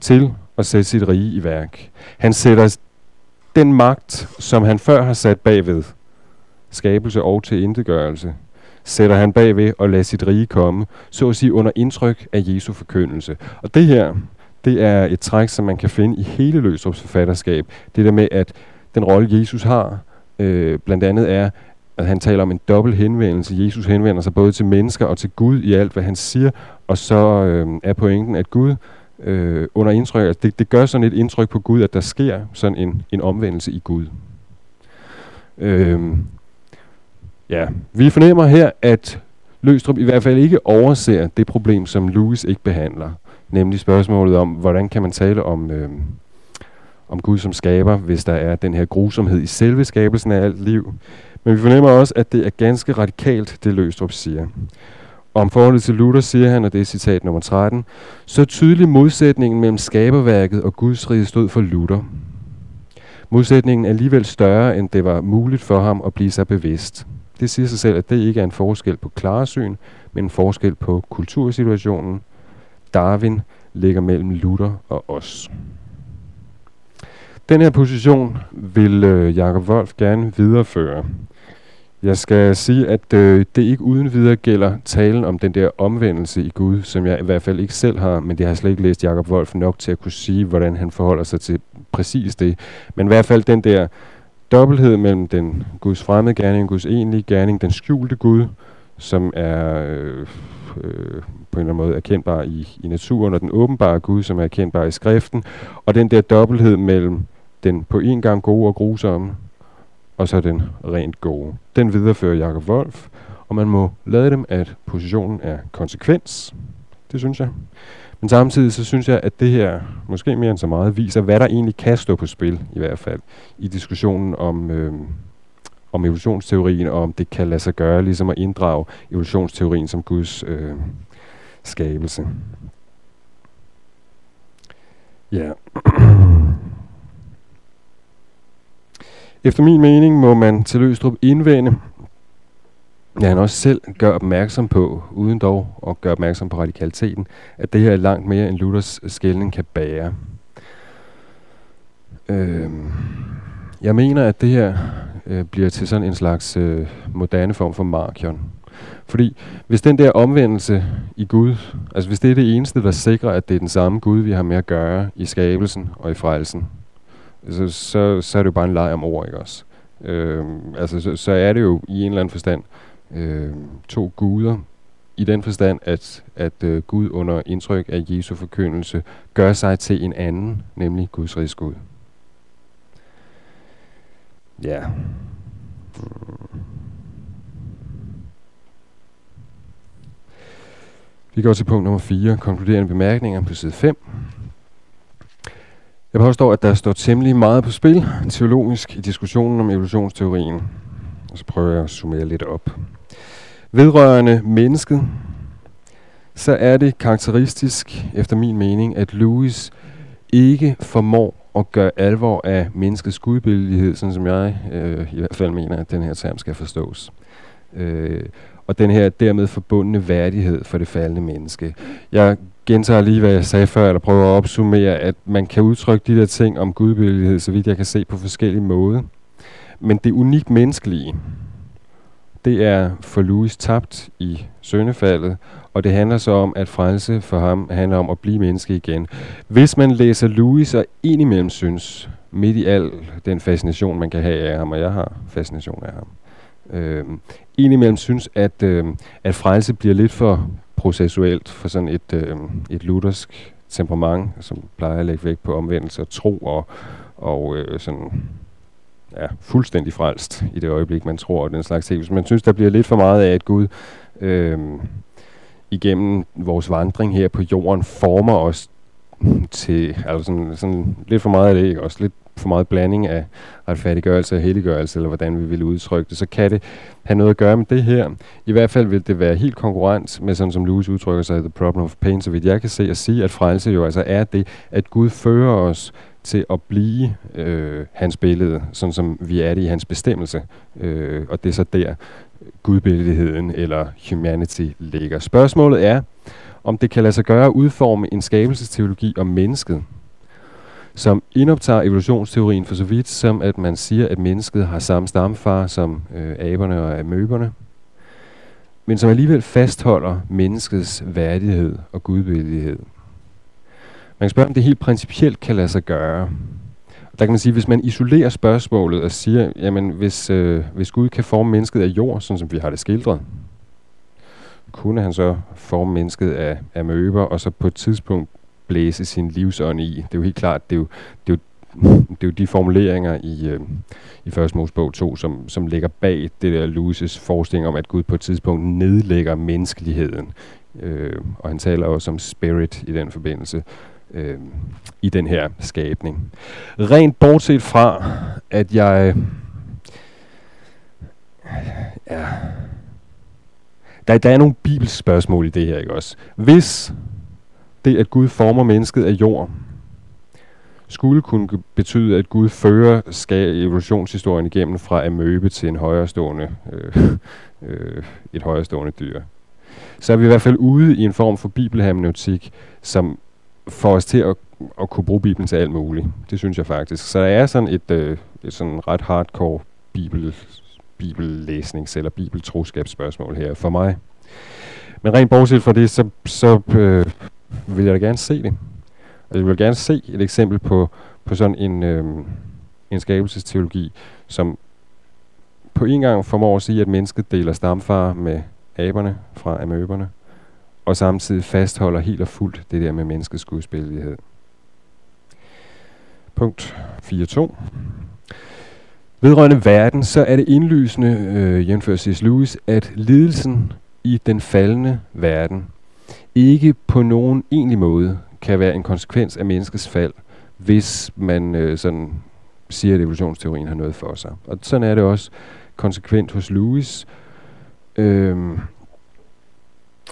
til at sætte sit rige i værk. Han sætter den magt, som han før har sat bagved, skabelse og til indegørelse, sætter han bagved og lader sit rige komme, så at sige under indtryk af Jesu forkyndelse. Og det her, det er et træk, som man kan finde i hele Løsrups forfatterskab. Det der med, at den rolle, Jesus har, øh, blandt andet er, at han taler om en dobbelt henvendelse. Jesus henvender sig både til mennesker og til Gud i alt, hvad han siger, og så øh, er pointen, at Gud øh, under indtryk, altså det, det gør sådan et indtryk på Gud, at der sker sådan en, en omvendelse i Gud. Øh, ja, vi fornemmer her, at Løstrup i hvert fald ikke overser det problem, som Louis ikke behandler. Nemlig spørgsmålet om, hvordan kan man tale om, øh, om Gud som skaber, hvis der er den her grusomhed i selve skabelsen af alt liv. Men vi fornemmer også, at det er ganske radikalt, det Løstrup siger. Om forholdet til Luther siger han, og det er citat nummer 13, så tydelig modsætningen mellem skaberværket og Guds rige stod for Luther. Modsætningen er alligevel større, end det var muligt for ham at blive sig bevidst. Det siger sig selv, at det ikke er en forskel på klaresyn, men en forskel på kultursituationen. Darwin ligger mellem Luther og os. Den her position vil øh, Jakob Wolf gerne videreføre. Jeg skal sige, at øh, det ikke uden videre gælder talen om den der omvendelse i Gud, som jeg i hvert fald ikke selv har, men det har jeg slet ikke læst Jakob Wolf nok til at kunne sige, hvordan han forholder sig til præcis det. Men i hvert fald den der dobbelthed mellem den Guds fremmede gerning, Guds egentlige gerning, den skjulte Gud, som er øh, øh, på en eller anden måde erkendbar i, i naturen, og den åbenbare Gud, som er erkendbar i skriften, og den der dobbelthed mellem den på en gang gode og grusomme, og så den rent gode. Den viderefører Jakob Wolf, og man må lade dem, at positionen er konsekvens. Det synes jeg. Men samtidig så synes jeg, at det her, måske mere end så meget, viser, hvad der egentlig kan stå på spil, i hvert fald, i diskussionen om, øh, om evolutionsteorien, og om det kan lade sig gøre, ligesom at inddrage evolutionsteorien som Guds øh, skabelse. Ja. Efter min mening må man til Løstrup indvende, ja, han også selv gør opmærksom på, uden dog at gøre opmærksom på radikaliteten, at det her er langt mere end Luthers øh, skældning kan bære. Øh, jeg mener, at det her øh, bliver til sådan en slags øh, moderne form for markion. Fordi hvis den der omvendelse i Gud, altså hvis det er det eneste, der sikrer, at det er den samme Gud, vi har med at gøre i skabelsen og i frelsen, så, så, så er det jo bare en leg om ord, ikke også? Øh, altså, så, så er det jo i en eller anden forstand øh, to guder, i den forstand, at, at øh, Gud under indtryk af Jesu forkyndelse gør sig til en anden, nemlig Guds rigsgud. Ja. Vi går til punkt nummer 4, konkluderende bemærkninger på side 5. Jeg påstår, at der står temmelig meget på spil teologisk i diskussionen om evolutionsteorien. Og så prøver jeg at summere lidt op. Vedrørende mennesket, så er det karakteristisk, efter min mening, at Lewis ikke formår at gøre alvor af menneskets gudbillighed, sådan som jeg øh, i hvert fald mener, at den her term skal forstås. Øh, og den her dermed forbundne værdighed for det faldende menneske. Jeg gentager lige, hvad jeg sagde før, eller prøver at opsummere, at man kan udtrykke de der ting om gudbillighed, så vidt jeg kan se på forskellige måder. Men det unikt menneskelige, det er for Louis tabt i søndefaldet, og det handler så om, at frelse for ham handler om at blive menneske igen. Hvis man læser Louis og indimellem synes, midt i al den fascination, man kan have af ham, og jeg har fascination af ham, øh, indimellem synes, at, øh, at frelse bliver lidt for processuelt for sådan et, øh, et luthersk temperament, som plejer at lægge vægt på omvendelse og tro og, og øh, sådan ja, fuldstændig frelst i det øjeblik, man tror og den slags ting. Hvis man synes, der bliver lidt for meget af, at Gud øh, igennem vores vandring her på jorden former os til, altså sådan, sådan lidt for meget af det, ikke? Også lidt for meget blanding af retfærdiggørelse og helliggørelse, eller hvordan vi vil udtrykke det, så kan det have noget at gøre med det her. I hvert fald vil det være helt konkurrent med sådan som Lewis udtrykker sig, the problem of pain, så vidt jeg kan se og sige, at frelse jo altså er det, at Gud fører os til at blive øh, hans billede, sådan som vi er det i hans bestemmelse. Øh, og det er så der, gudbilligheden eller humanity ligger. Spørgsmålet er, om det kan lade sig gøre at udforme en skabelsesteologi om mennesket, som indoptager evolutionsteorien for så vidt som, at man siger, at mennesket har samme stamfar som øh, aberne og amøberne, men som alligevel fastholder menneskets værdighed og gudbillighed. Man kan spørge, om det helt principielt kan lade sig gøre. Der kan man sige, hvis man isolerer spørgsmålet og siger, jamen hvis, øh, hvis Gud kan forme mennesket af jord, sådan som vi har det skildret, kunne han så forme mennesket af, af møber, og så på et tidspunkt blæse sin livsånd i. Det er jo helt klart, det er jo, det er jo, det er jo de formuleringer i, øh, i 1. Mosebog 2, som, som ligger bag det der Lewis' forestilling om, at Gud på et tidspunkt nedlægger menneskeligheden. Øh, og han taler også om spirit i den forbindelse øh, i den her skabning. Rent bortset fra, at jeg... Ja, der, der er nogle bibelspørgsmål i det her, ikke også? Hvis det, at Gud former mennesket af jord, skulle kunne betyde, at Gud fører skal evolutionshistorien igennem fra amøbe til en højrestående, øh, øh, et højrestående dyr. Så er vi i hvert fald ude i en form for bibelhermeneutik, som får os til at, at kunne bruge Bibelen til alt muligt. Det synes jeg faktisk. Så der er sådan et, øh, et sådan ret hardcore bibel, bibellæsnings- eller bibeltroskabsspørgsmål her for mig. Men rent bortset fra det, så, så øh, vil jeg da gerne se det. Og jeg vil gerne se et eksempel på, på sådan en, øh, en skabelsesteologi, som på en gang formår at sige, at mennesket deler stamfar med aberne fra amøberne, og samtidig fastholder helt og fuldt det der med menneskets gudsbilledighed. Punkt 4.2. Vedrørende verden, så er det indlysende, øh, jævnfører C.S. Lewis, at lidelsen i den faldende verden ikke på nogen egentlig måde kan være en konsekvens af menneskets fald, hvis man øh, sådan siger, at evolutionsteorien har noget for sig. Og sådan er det også konsekvent hos Lewis. Øhm,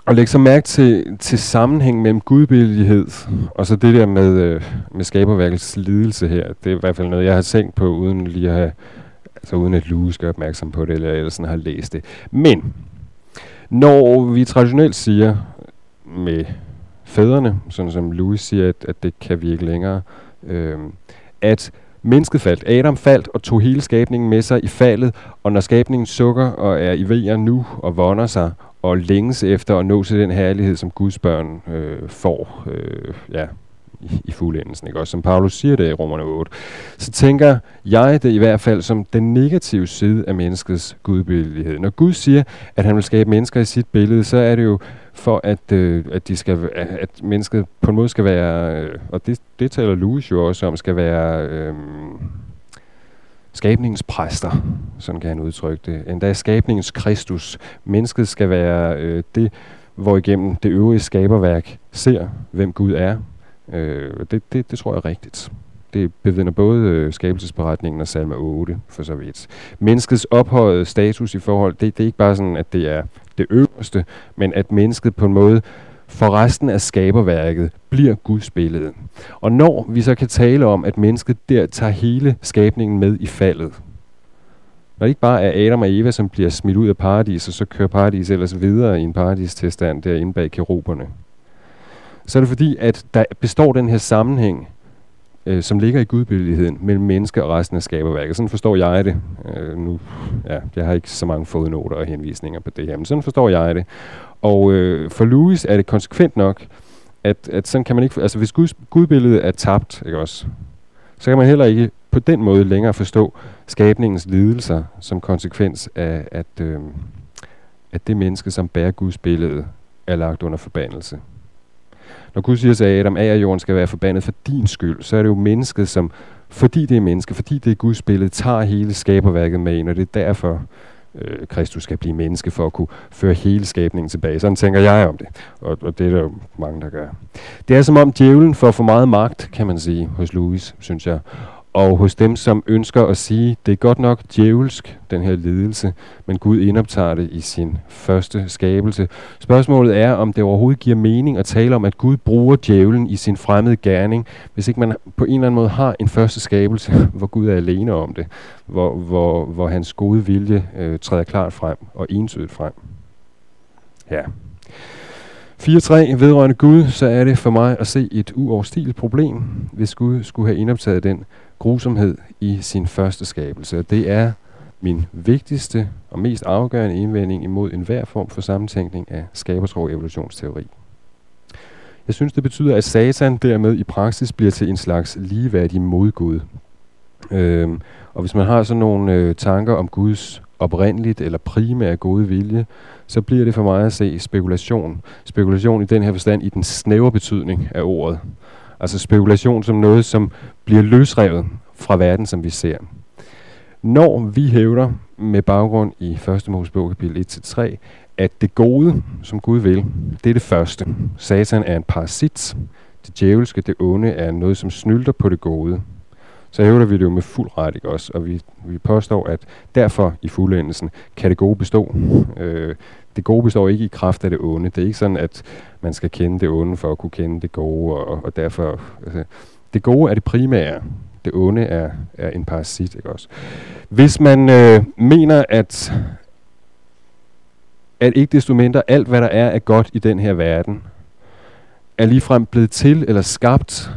og lægge så mærke til, til sammenhæng mellem gudbillighed og så det der med, øh, med skaberværkets lidelse her. Det er i hvert fald noget, jeg har tænkt på, uden lige at have, altså uden at Lewis gør opmærksom på det, eller ellers sådan har læst det. Men, når vi traditionelt siger med fædrene, sådan som Louis siger, at, at det kan vi ikke længere, øh, at mennesket faldt. Adam faldt og tog hele skabningen med sig i faldet, og når skabningen sukker og er i vejer nu og vonder sig og længes efter at nå til den herlighed, som Guds børn øh, får, øh, ja, i, i fuldendelsen, ikke? Også som Paulus siger det i Romerne 8, så tænker jeg det i hvert fald som den negative side af menneskets gudbillighed. Når Gud siger, at han vil skabe mennesker i sit billede, så er det jo for, at, øh, at, de skal, at mennesket på en måde skal være, øh, og det, det taler Lewis jo også om, skal være øh, skabningens præster, sådan kan han udtrykke det. Endda skabningens Kristus. Mennesket skal være øh, det, hvor igennem det øvrige skaberværk ser, hvem Gud er, Øh, det, det, det tror jeg er rigtigt. Det bevidner både øh, skabelsesberetningen og salme 8 for så vidt. Menneskets ophøjede status i forhold, det, det er ikke bare sådan, at det er det øverste, men at mennesket på en måde for resten af skaberværket bliver Guds billede. Og når vi så kan tale om, at mennesket der tager hele skabningen med i faldet, når det ikke bare er Adam og Eva, som bliver smidt ud af paradis, og så kører paradis ellers videre i en paradistilstand derinde bag keruberne, så er det fordi, at der består den her sammenhæng, øh, som ligger i gudbilligheden mellem mennesker og resten af skaberværket. Sådan forstår jeg det. Øh, nu, ja, jeg har ikke så mange fodnoter og henvisninger på det her, men sådan forstår jeg det. Og øh, for Louis er det konsekvent nok, at, at sådan kan man ikke... Altså hvis Guds, gudbilledet er tabt, ikke også, så kan man heller ikke på den måde længere forstå skabningens lidelser som konsekvens af, at, øh, at det menneske, som bærer Guds billede, er lagt under forbandelse. Når Gud siger til Adam, at jorden skal være forbandet for din skyld, så er det jo mennesket, som, fordi det er menneske, fordi det er Guds billede, tager hele skaberværket med ind, og det er derfor, øh, Kristus skal blive menneske for at kunne føre hele skabningen tilbage. Sådan tænker jeg om det, og, og det er der jo mange, der gør. Det er som om djævlen får for meget magt, kan man sige, hos Louis, synes jeg og hos dem, som ønsker at sige, det er godt nok djævelsk, den her lidelse, men Gud indoptager det i sin første skabelse. Spørgsmålet er, om det overhovedet giver mening at tale om, at Gud bruger djævlen i sin fremmede gerning, hvis ikke man på en eller anden måde har en første skabelse, hvor Gud er alene om det, hvor, hvor, hvor hans gode vilje øh, træder klart frem og entydigt frem. Ja. 4.3. Vedrørende Gud, så er det for mig at se et uoverstigeligt problem, hvis Gud skulle have indoptaget den grusomhed i sin første skabelse. Det er min vigtigste og mest afgørende indvending imod enhver form for sammentænkning af skabertro og evolutionsteori. Jeg synes, det betyder, at Satan dermed i praksis bliver til en slags ligeværdig modgud. Øhm, og hvis man har sådan nogle øh, tanker om Guds oprindeligt eller primære gode vilje, så bliver det for mig at se spekulation. Spekulation i den her forstand i den snævre betydning af ordet. Altså spekulation som noget, som bliver løsrevet fra verden, som vi ser. Når vi hævder med baggrund i 1. Mosebog kapitel 1-3, at det gode, som Gud vil, det er det første. Satan er en parasit. Det djævelske, det onde, er noget, som snylter på det gode. Så hævder vi det jo med fuld ret, ikke også? Og vi, vi påstår, at derfor i fuldendelsen kan det gode bestå. Øh, det gode består ikke i kraft af det onde. Det er ikke sådan, at man skal kende det onde for at kunne kende det gode, og, og derfor... Altså, det gode er det primære. Det onde er, er en parasit, ikke også? Hvis man øh, mener, at at ikke desto mindre alt, hvad der er er godt i den her verden, er ligefrem blevet til eller skabt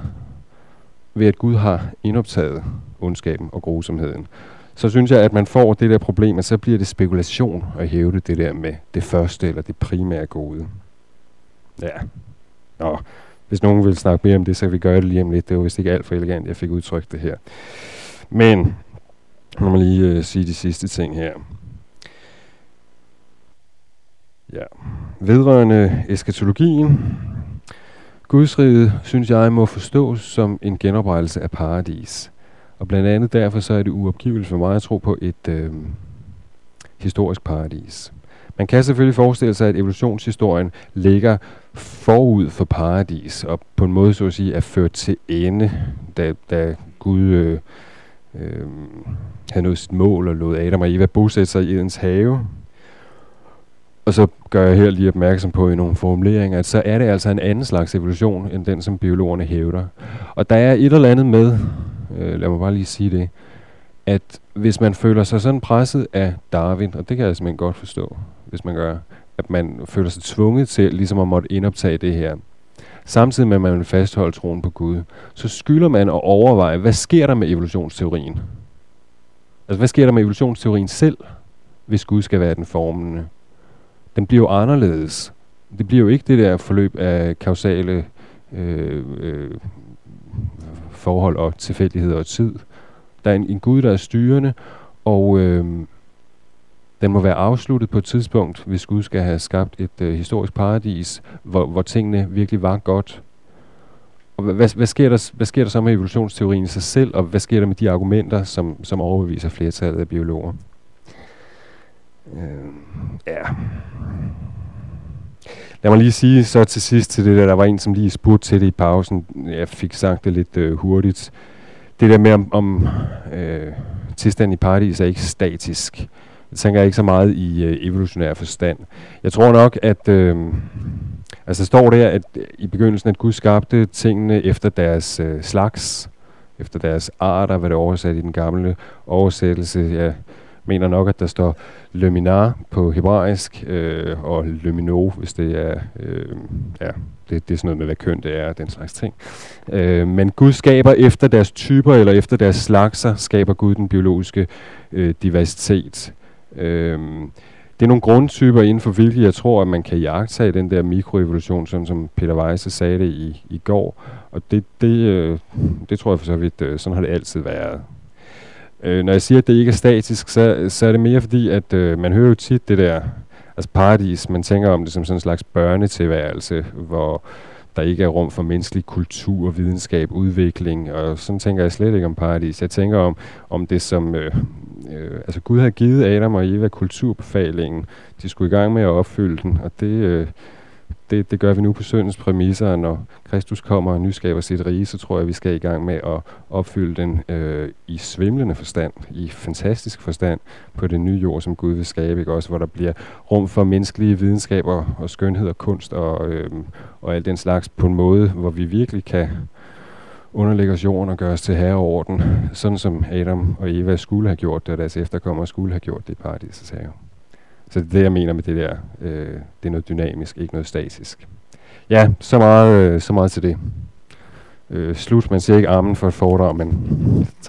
ved, at Gud har indoptaget ondskaben og grusomheden, så synes jeg, at man får det der problem, at så bliver det spekulation at hæve det der med det første eller det primære gode. Ja. Nå, hvis nogen vil snakke mere om det, så kan vi gøre det lige om lidt. Det var vist ikke alt for elegant, jeg fik udtrykt det her. Men, nu må lige øh, sige de sidste ting her. Ja. Vedrørende eskatologien, Gudsriget, synes jeg, må forstås som en genoprettelse af paradis. Og blandt andet derfor så er det uopgiveligt for mig at tro på et øh, historisk paradis. Man kan selvfølgelig forestille sig, at evolutionshistorien ligger forud for paradis, og på en måde så at sige er ført til ende, da, da Gud øh, øh, havde nået sit mål og lod Adam og Eva bosætte sig i Edens have. Og så gør jeg her lige opmærksom på i nogle formuleringer, at så er det altså en anden slags evolution, end den, som biologerne hævder. Og der er et eller andet med, øh, lad mig bare lige sige det, at hvis man føler sig sådan presset af Darwin, og det kan jeg simpelthen godt forstå, hvis man gør, at man føler sig tvunget til ligesom at måtte indoptage det her, samtidig med at man vil fastholde troen på Gud, så skylder man at overveje, hvad sker der med evolutionsteorien? Altså, hvad sker der med evolutionsteorien selv, hvis Gud skal være den formende? Den bliver jo anderledes. Det bliver jo ikke det der forløb af kausale øh, øh, forhold og tilfældighed og tid. Der er en, en Gud, der er styrende, og øh, den må være afsluttet på et tidspunkt, hvis Gud skal have skabt et øh, historisk paradis, hvor, hvor tingene virkelig var godt. Og hvad, hvad, sker der, hvad sker der så med evolutionsteorien i sig selv, og hvad sker der med de argumenter, som, som overbeviser flertallet af biologer? Øh, ja. Lad mig lige sige så til sidst til det der, der var en, som lige spurgte til det i pausen. Jeg fik sagt det lidt øh, hurtigt. Det der med, om, om øh, tilstanden i paradis er ikke statisk. Det tænker ikke så meget i øh, evolutionær forstand. Jeg tror nok, at... Øh, altså står der, at øh, i begyndelsen, at Gud skabte tingene efter deres øh, slags, efter deres arter, hvad det oversat i den gamle oversættelse. Ja, mener nok, at der står Luminar på hebraisk, øh, og Lumino, hvis det er, øh, ja, det, det er sådan noget med, hvad køn det er, den slags ting. Øh, men Gud skaber efter deres typer, eller efter deres slagser, skaber Gud den biologiske øh, diversitet. Øh, det er nogle grundtyper, inden for hvilke jeg tror, at man kan jagtage den der mikroevolution, sådan som Peter Weisse sagde det i, i går. Og det, det, øh, det tror jeg for så vidt, øh, sådan har det altid været. Øh, når jeg siger, at det ikke er statisk, så, så er det mere fordi, at øh, man hører jo tit det der, altså paradis, man tænker om det som sådan en slags børnetilværelse, hvor der ikke er rum for menneskelig kultur, videnskab, udvikling, og sådan tænker jeg slet ikke om paradis. Jeg tænker om, om det som, øh, øh, altså Gud har givet Adam og Eva kulturbefalingen, de skulle i gang med at opfylde den, og det, øh, det, det gør vi nu på syndens præmisser, når Kristus kommer og nyskaber sit rige, så tror jeg, vi skal i gang med at opfylde den øh, i svimlende forstand, i fantastisk forstand på den nye jord, som Gud vil skabe, ikke? også hvor der bliver rum for menneskelige videnskaber og skønhed og kunst og, øh, og alt den slags på en måde, hvor vi virkelig kan underlægge os jorden og gøre os til herre over den, sådan som Adam og Eva skulle have gjort det, og deres efterkommere skulle have gjort det i paradisets have. Så det er det, jeg mener med det der. Øh, det er noget dynamisk, ikke noget statisk. Ja, så meget, øh, så meget til det. Øh, slut. Man siger ikke armen for et foredrag, men